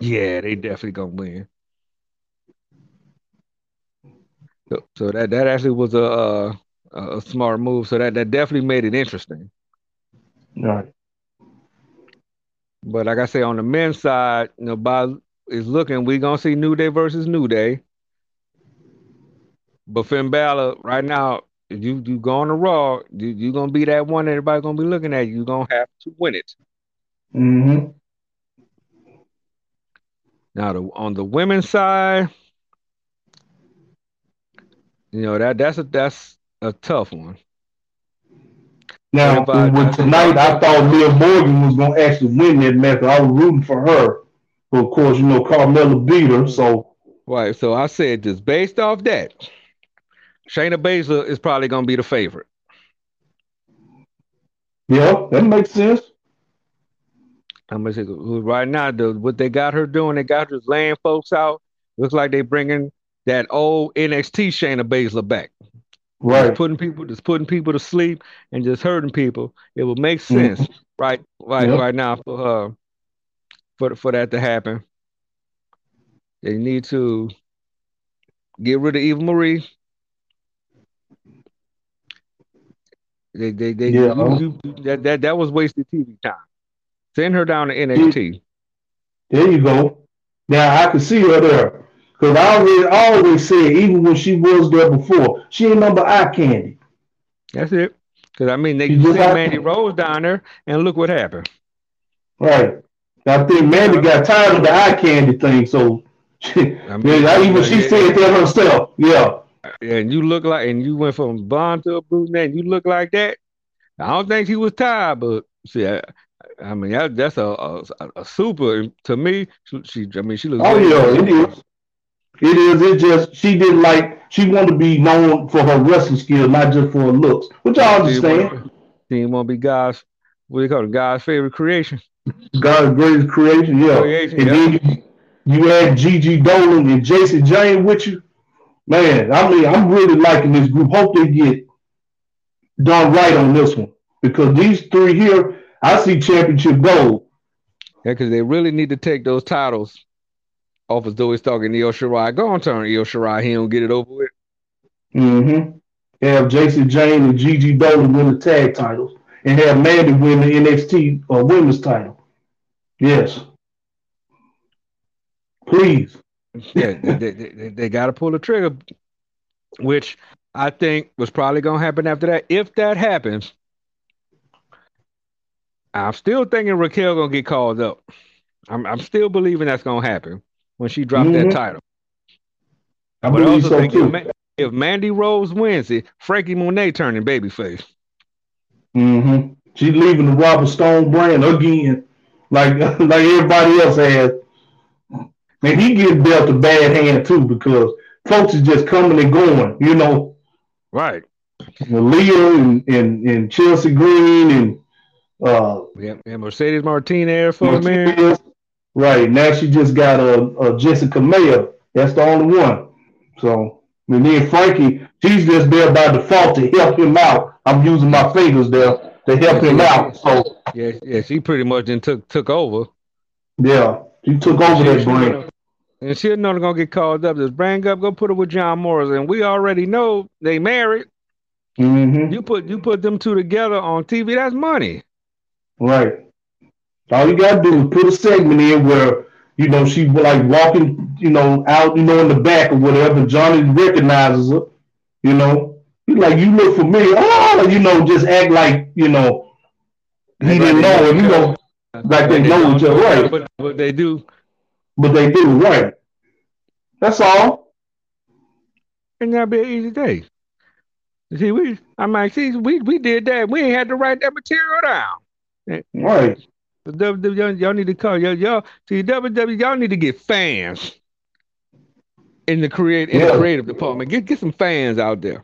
S1: Yeah, they definitely gonna win. So, so that that actually was a, a, a smart move. So that that definitely made it interesting.
S2: All right.
S1: But like I say, on the men's side, you know, by is looking, we gonna see New Day versus New Day. But Finn Balor right now, you you go on the Raw, you you gonna be that one everybody gonna be looking at. You You're gonna have to win it.
S2: Mm-hmm.
S1: Now, the, on the women's side, you know that that's a that's a tough one
S2: Now, with tonight, I thought Liv Morgan was going to actually win that match. I was rooting for her. But of course, you know, Carmella beat her. So,
S1: right. So I said, just based off that, Shayna Baszler is probably going to be the favorite.
S2: Yeah, that makes sense.
S1: I'm gonna say right now, the, what they got her doing, they got her just laying folks out. Looks like they bringing that old NXT Shayna Baszler back.
S2: Right.
S1: Just putting people just putting people to sleep and just hurting people. It would make sense mm-hmm. right right yep. right now for her for for that to happen. They need to get rid of Eva Marie. They they they yeah. you, you, that, that that was wasted TV time. Send her down to NXT.
S2: There you go. Now I can see her there. Because I always, I always said, even when she was there before, she ain't number eye candy.
S1: That's it. Because I mean, they sent Mandy Rose down there, and look what happened.
S2: Right. I think Mandy got tired of the eye candy thing, so she, I mean, even she said that herself. Yeah.
S1: And you look like, and you went from blonde to a brunette, and you look like that. I don't think she was tired, but see, I, mean, that, that's a, a, a super to me. She, she, I mean, she looks.
S2: Oh yeah, it is. It is. It just she didn't like. She wanted to be known for her wrestling skills, not just for her looks, which I understand.
S1: She didn't want to be God's what do you call it? God's favorite creation.
S2: God's greatest creation, yeah. Creation, and yeah. then you, you add Gigi Dolin and Jacy Jayne with you. Man, I mean, I'm really liking this group. Hope they get done right on this one because these three here, I see championship gold.
S1: Yeah, because they really need to take those titles off of Zoey Stark and Io Shirai. Go on, turn Io Shirai. He don't get it over with.
S2: Mm-hmm. Have Jacy Jayne and Gigi Dolin win the tag titles, and have Mandy win the NXT uh, women's title. Yes. Please.
S1: yeah, they, they, they, they got to pull the trigger, which I think was probably going to happen after that. If that happens, I'm still thinking Raquel going to get called up. I'm, I'm still believing that's going to happen when she dropped mm-hmm. that title. I but also so think if, if, Mandy Rose wins it, Franky Monet turning babyface.
S2: Mm-hmm. She's leaving the Robert Stone brand again, like like everybody else has. And he gets dealt a bad hand too because folks is just coming and going, you know.
S1: Right.
S2: Leah and, and, and Chelsea Green and uh
S1: yeah, and Mercedes Martinez for Martinez, a minute.
S2: Right now, she just got a, a Jessi Kamea. That's the only one. So, and then Frankie, she's just there by default to help him out. I'm using my fingers there to help him out. So,
S1: yeah, yeah, she pretty much then took took over.
S2: Yeah, she took over that brand.
S1: And she's not gonna get called up. Just bring up, go put her with John Morris, and we already know they married.
S2: Mm-hmm.
S1: You put you put them two together on TV. That's money.
S2: Right. All you gotta do is put a segment in where you know she like walking, you know, out, you know, in the back or whatever. Johnny recognizes her, you know. He's like, you look familiar. Oh, you know, just act like you know he didn't know her, you know, like they, they know each other, right?
S1: But, but they do.
S2: But they do, right? That's all.
S1: And that'd be an easy day. See, we, I might see, we we did that. We ain't had to write that material down.
S2: Right.
S1: WWE, y'all, y'all need to call y'all, y'all see WWE, y'all need to get fans in the create in yeah. the creative department. Get get some fans out there.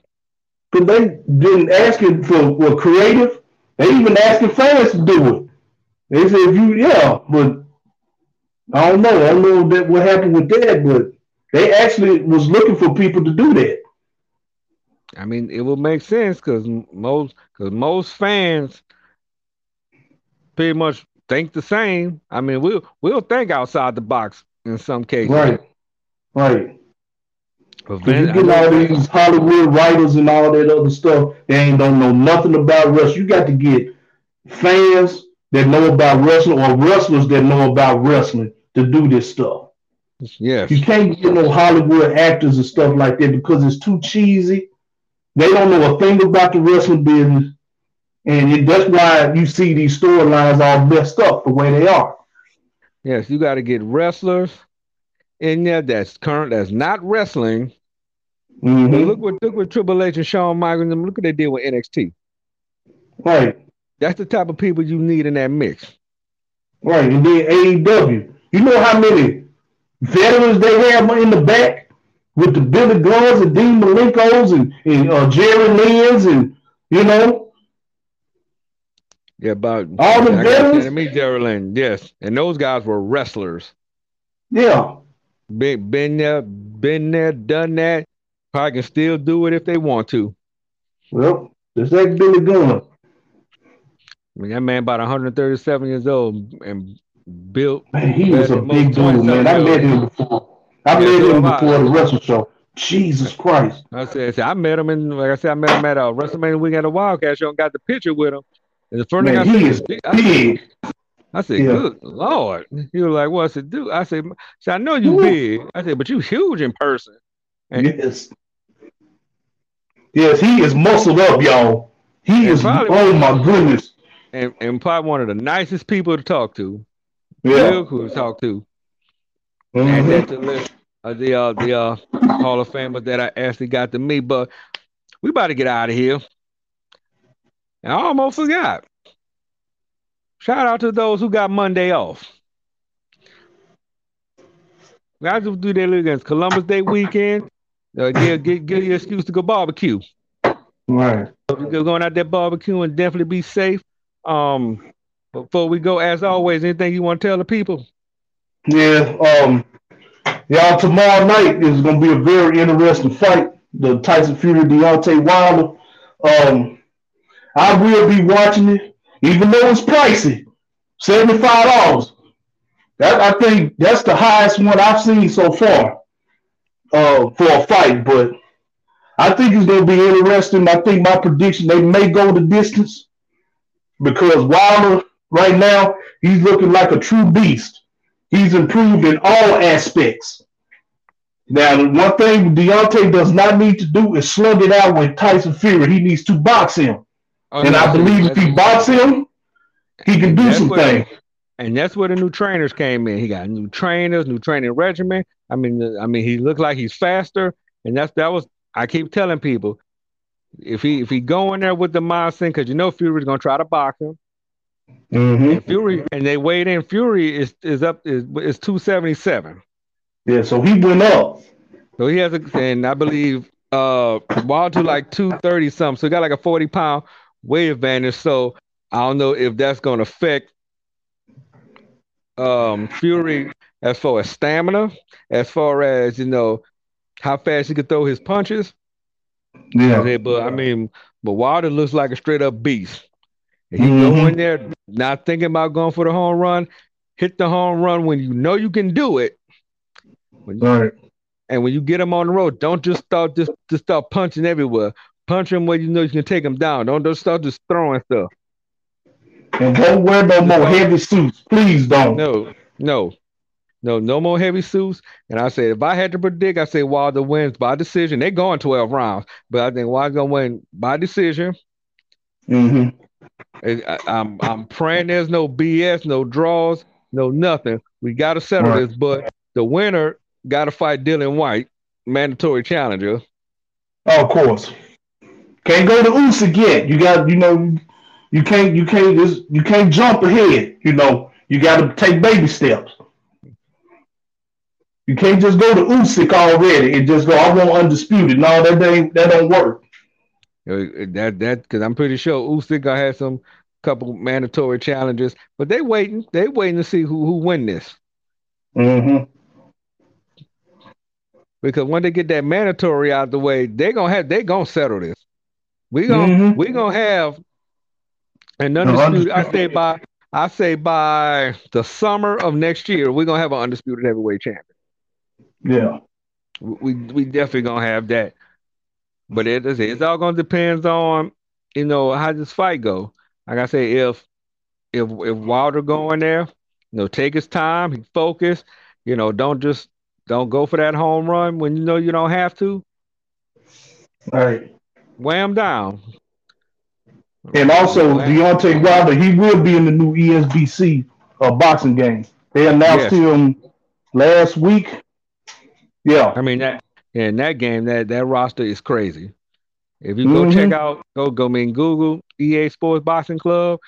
S2: Cause they didn't asking for, for creative. They even asking fans to do it. They said if you yeah, but I don't know. I don't know that what happened with that, but they actually was looking for people to do that.
S1: I mean, it would make sense because most because most fans pretty much think the same. I mean, we'll we'll think outside the box in some cases.
S2: Right. Right. But you get all these Hollywood writers and all that other stuff, they ain't don't know nothing about wrestling. You got to get fans that know about wrestling or wrestlers that know about wrestling to do this stuff.
S1: Yes.
S2: You can't get no Hollywood actors and stuff like that because it's too cheesy. They don't know a thing about the wrestling business. And it, that's why you see these storylines all messed up the way they are.
S1: Yes, you got to get wrestlers in there that's current, that's not wrestling.
S2: Mm-hmm.
S1: Look what look what Triple H and Shawn Michaels. Look what they did with NXT.
S2: Right.
S1: That's the type of people you need in that mix.
S2: Right. And then AEW. You know how many veterans they have in the back with the Billy Gunns and Dean Malenkos and, and uh, Jerry Lynn's and you know.
S1: Yeah, about
S2: all the veterans.
S1: Me, Jerry Lynn, yes, and those guys were wrestlers.
S2: Yeah.
S1: Been been there, been there, done that. Probably can still do it if they want to.
S2: Well, just like Billy Gunn.
S1: I mean, that man about 137 years old and built.
S2: Man, he was a big dude, man. I met him before. I met him before the wrestle show. Jesus Christ.
S1: I said, I, said, I met him in, like I said, I met him at a WrestleMania weekend at a Wildcat show and got the picture with him. And the first
S2: man,
S1: thing I
S2: he
S1: said,
S2: is I big.
S1: Said, I said, yeah. good Lord. He was like, what's it do? I said, I, know you big. I said, but you huge in person.
S2: And yes. Yes, he is muscled up, y'all. He is, oh my goodness.
S1: And, and probably one of the nicest people to talk to. Yeah. Cool to talk to. Mm-hmm. And that's the list of the, uh, the uh, Hall of Famers that I actually got to meet. But we about to get out of here. I almost forgot. Shout out to those who got Monday off. Guys who do their against Columbus Day weekend. Uh, give, give, give you an excuse to go barbecue.
S2: Right.
S1: So you're going out there barbecue and definitely be safe. Um, before we go, as always, anything you want to tell the people?
S2: Yeah. Um, y'all, tomorrow night is going to be a very interesting fight. The Tyson Fury Deontay Wilder. Um, I will be watching it, even though it's pricey, seventy five dollars. That I think that's the highest one I've seen so far uh, for a fight. But I think it's going to be interesting. I think my prediction they may go the distance because Wilder right now he's looking like a true beast. He's improved in all aspects. Now, one thing Deontay does not need to do is slug it out with Tyson Fury. He needs to box him. Oh, and I believe if he box him, he can do some things.
S1: And that's where the new trainers came in. He got new trainers, new training regimen. I mean, I mean, he looked like he's faster, and that's that was. I keep telling people, if he if he go in there with the mindset, because you know Fury's gonna try to box him.
S2: Mm-hmm. And
S1: Fury and they weighed in. Fury is is up is is two seventy seven.
S2: Yeah, so he went up.
S1: So he has a, and I believe uh Wilder like two thirty something. So he got like a forty pound weight advantage. So I don't know if that's gonna affect um Fury as far as stamina, as far as you know how fast he could throw his punches.
S2: Yeah,
S1: but I mean, but Wilder looks like a straight up beast. He mm-hmm. go in there not thinking about going for the home run, hit the home run when you know you can do it.
S2: When you, right.
S1: And when you get him on the road, don't just start just, just start punching everywhere. Punch him where you know you can take him down. Don't just start just throwing stuff.
S2: And don't wear no more heavy suits. Please don't.
S1: No, no. No, no more heavy suits. And I said, if I had to predict, I say Wilder wins by decision. They're going 12 rounds, but I think Wilder's gonna win by decision.
S2: Mm-hmm.
S1: I, am I'm, I'm praying there's no BS, no draws, no nothing. We got to settle right. this, but the winner got to fight Dillian Whyte, mandatory challenger.
S2: Oh, of course. Can't go to Usyk yet. You got, you know, you can't, you can't, just, you can't jump ahead. You know, you got to take baby steps. You can't just go to Usyk already and just go. I want undisputed. No, that ain't that don't work.
S1: That that because I'm pretty sure Usyk gonna have some couple mandatory challenges, but they waiting. They waiting to see who who win this.
S2: Mm-hmm.
S1: Because when they get that mandatory out the way, they gonna have they gonna settle this. We gonna mm-hmm. we gonna have an undisputed. I say by I say by the summer of next year, we're gonna have an undisputed heavyweight champion.
S2: Yeah.
S1: We we definitely gonna have that. But it is it's all gonna depend on, you know, how this fight go. Like I say, if if if Wilder going there, you know, take his time, he focus, you know, don't just don't go for that home run when you know you don't have to.
S2: All right.
S1: Wham down.
S2: And also Wham. Deontay Wilder, he will be in the new ESBC uh, boxing game. They announced yes. him last week. Yeah.
S1: I mean that in that game, that that roster is crazy. If you go mm-hmm. check out, go go I mean Google EA Sports Boxing Club.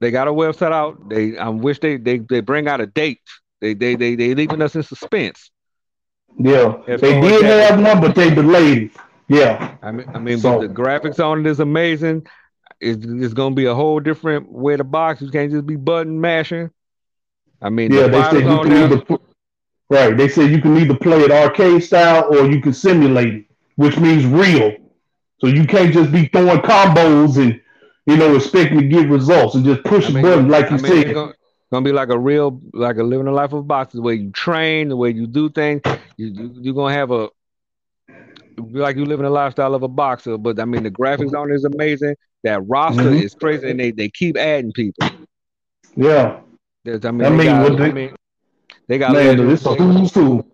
S1: They got a website out. They I wish they they, they bring out a date. They they they they leaving us in suspense.
S2: Yeah, they did have one, but they delayed it. Yeah,
S1: I mean I mean so. the graphics on it is amazing. It's, it's gonna be a whole different way to box. You can't just be button mashing. I mean,
S2: yeah, they said you can either right. They said you can either play it arcade style or you can simulate it, which means real. So you can't just be throwing combos and you know expecting to get results and just push I mean, button like you I mean, said. It's
S1: gonna, gonna, be like a real, like a living a life of boxing. The way you train, the way you do things. You, you are gonna have a like you living a lifestyle of a boxer. But I mean, the graphics on it is amazing. That roster mm-hmm. is crazy, and they they keep adding people.
S2: Yeah.
S1: There's, I mean, I mean, got, they, I mean, they got man, legends. It's a who's who.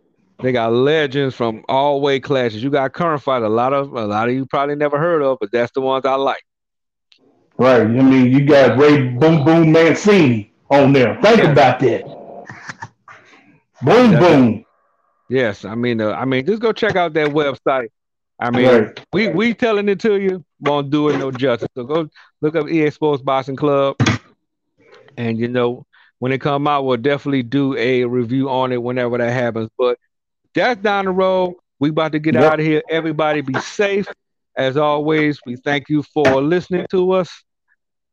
S1: They got legends from all weight classes. You got current fight. A lot of a lot of you probably never heard of, but that's the ones I like.
S2: Right. I mean, you got Ray Boom Boom Mancini on there. Think yeah. about that. Boom Boom.
S1: Yes, I mean, uh, I mean, just go check out that website. I mean, right. we we telling it to you won't do it no justice. So go look up EA Sports Boxing Club, and you know when it come out, we'll definitely do a review on it whenever that happens. But that's down the road. We about to get yep. out of here. Everybody be safe. As always, we thank you for listening to us.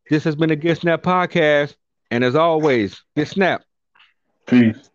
S1: This has been a Get Snap podcast. And as always, get snap.
S2: Peace.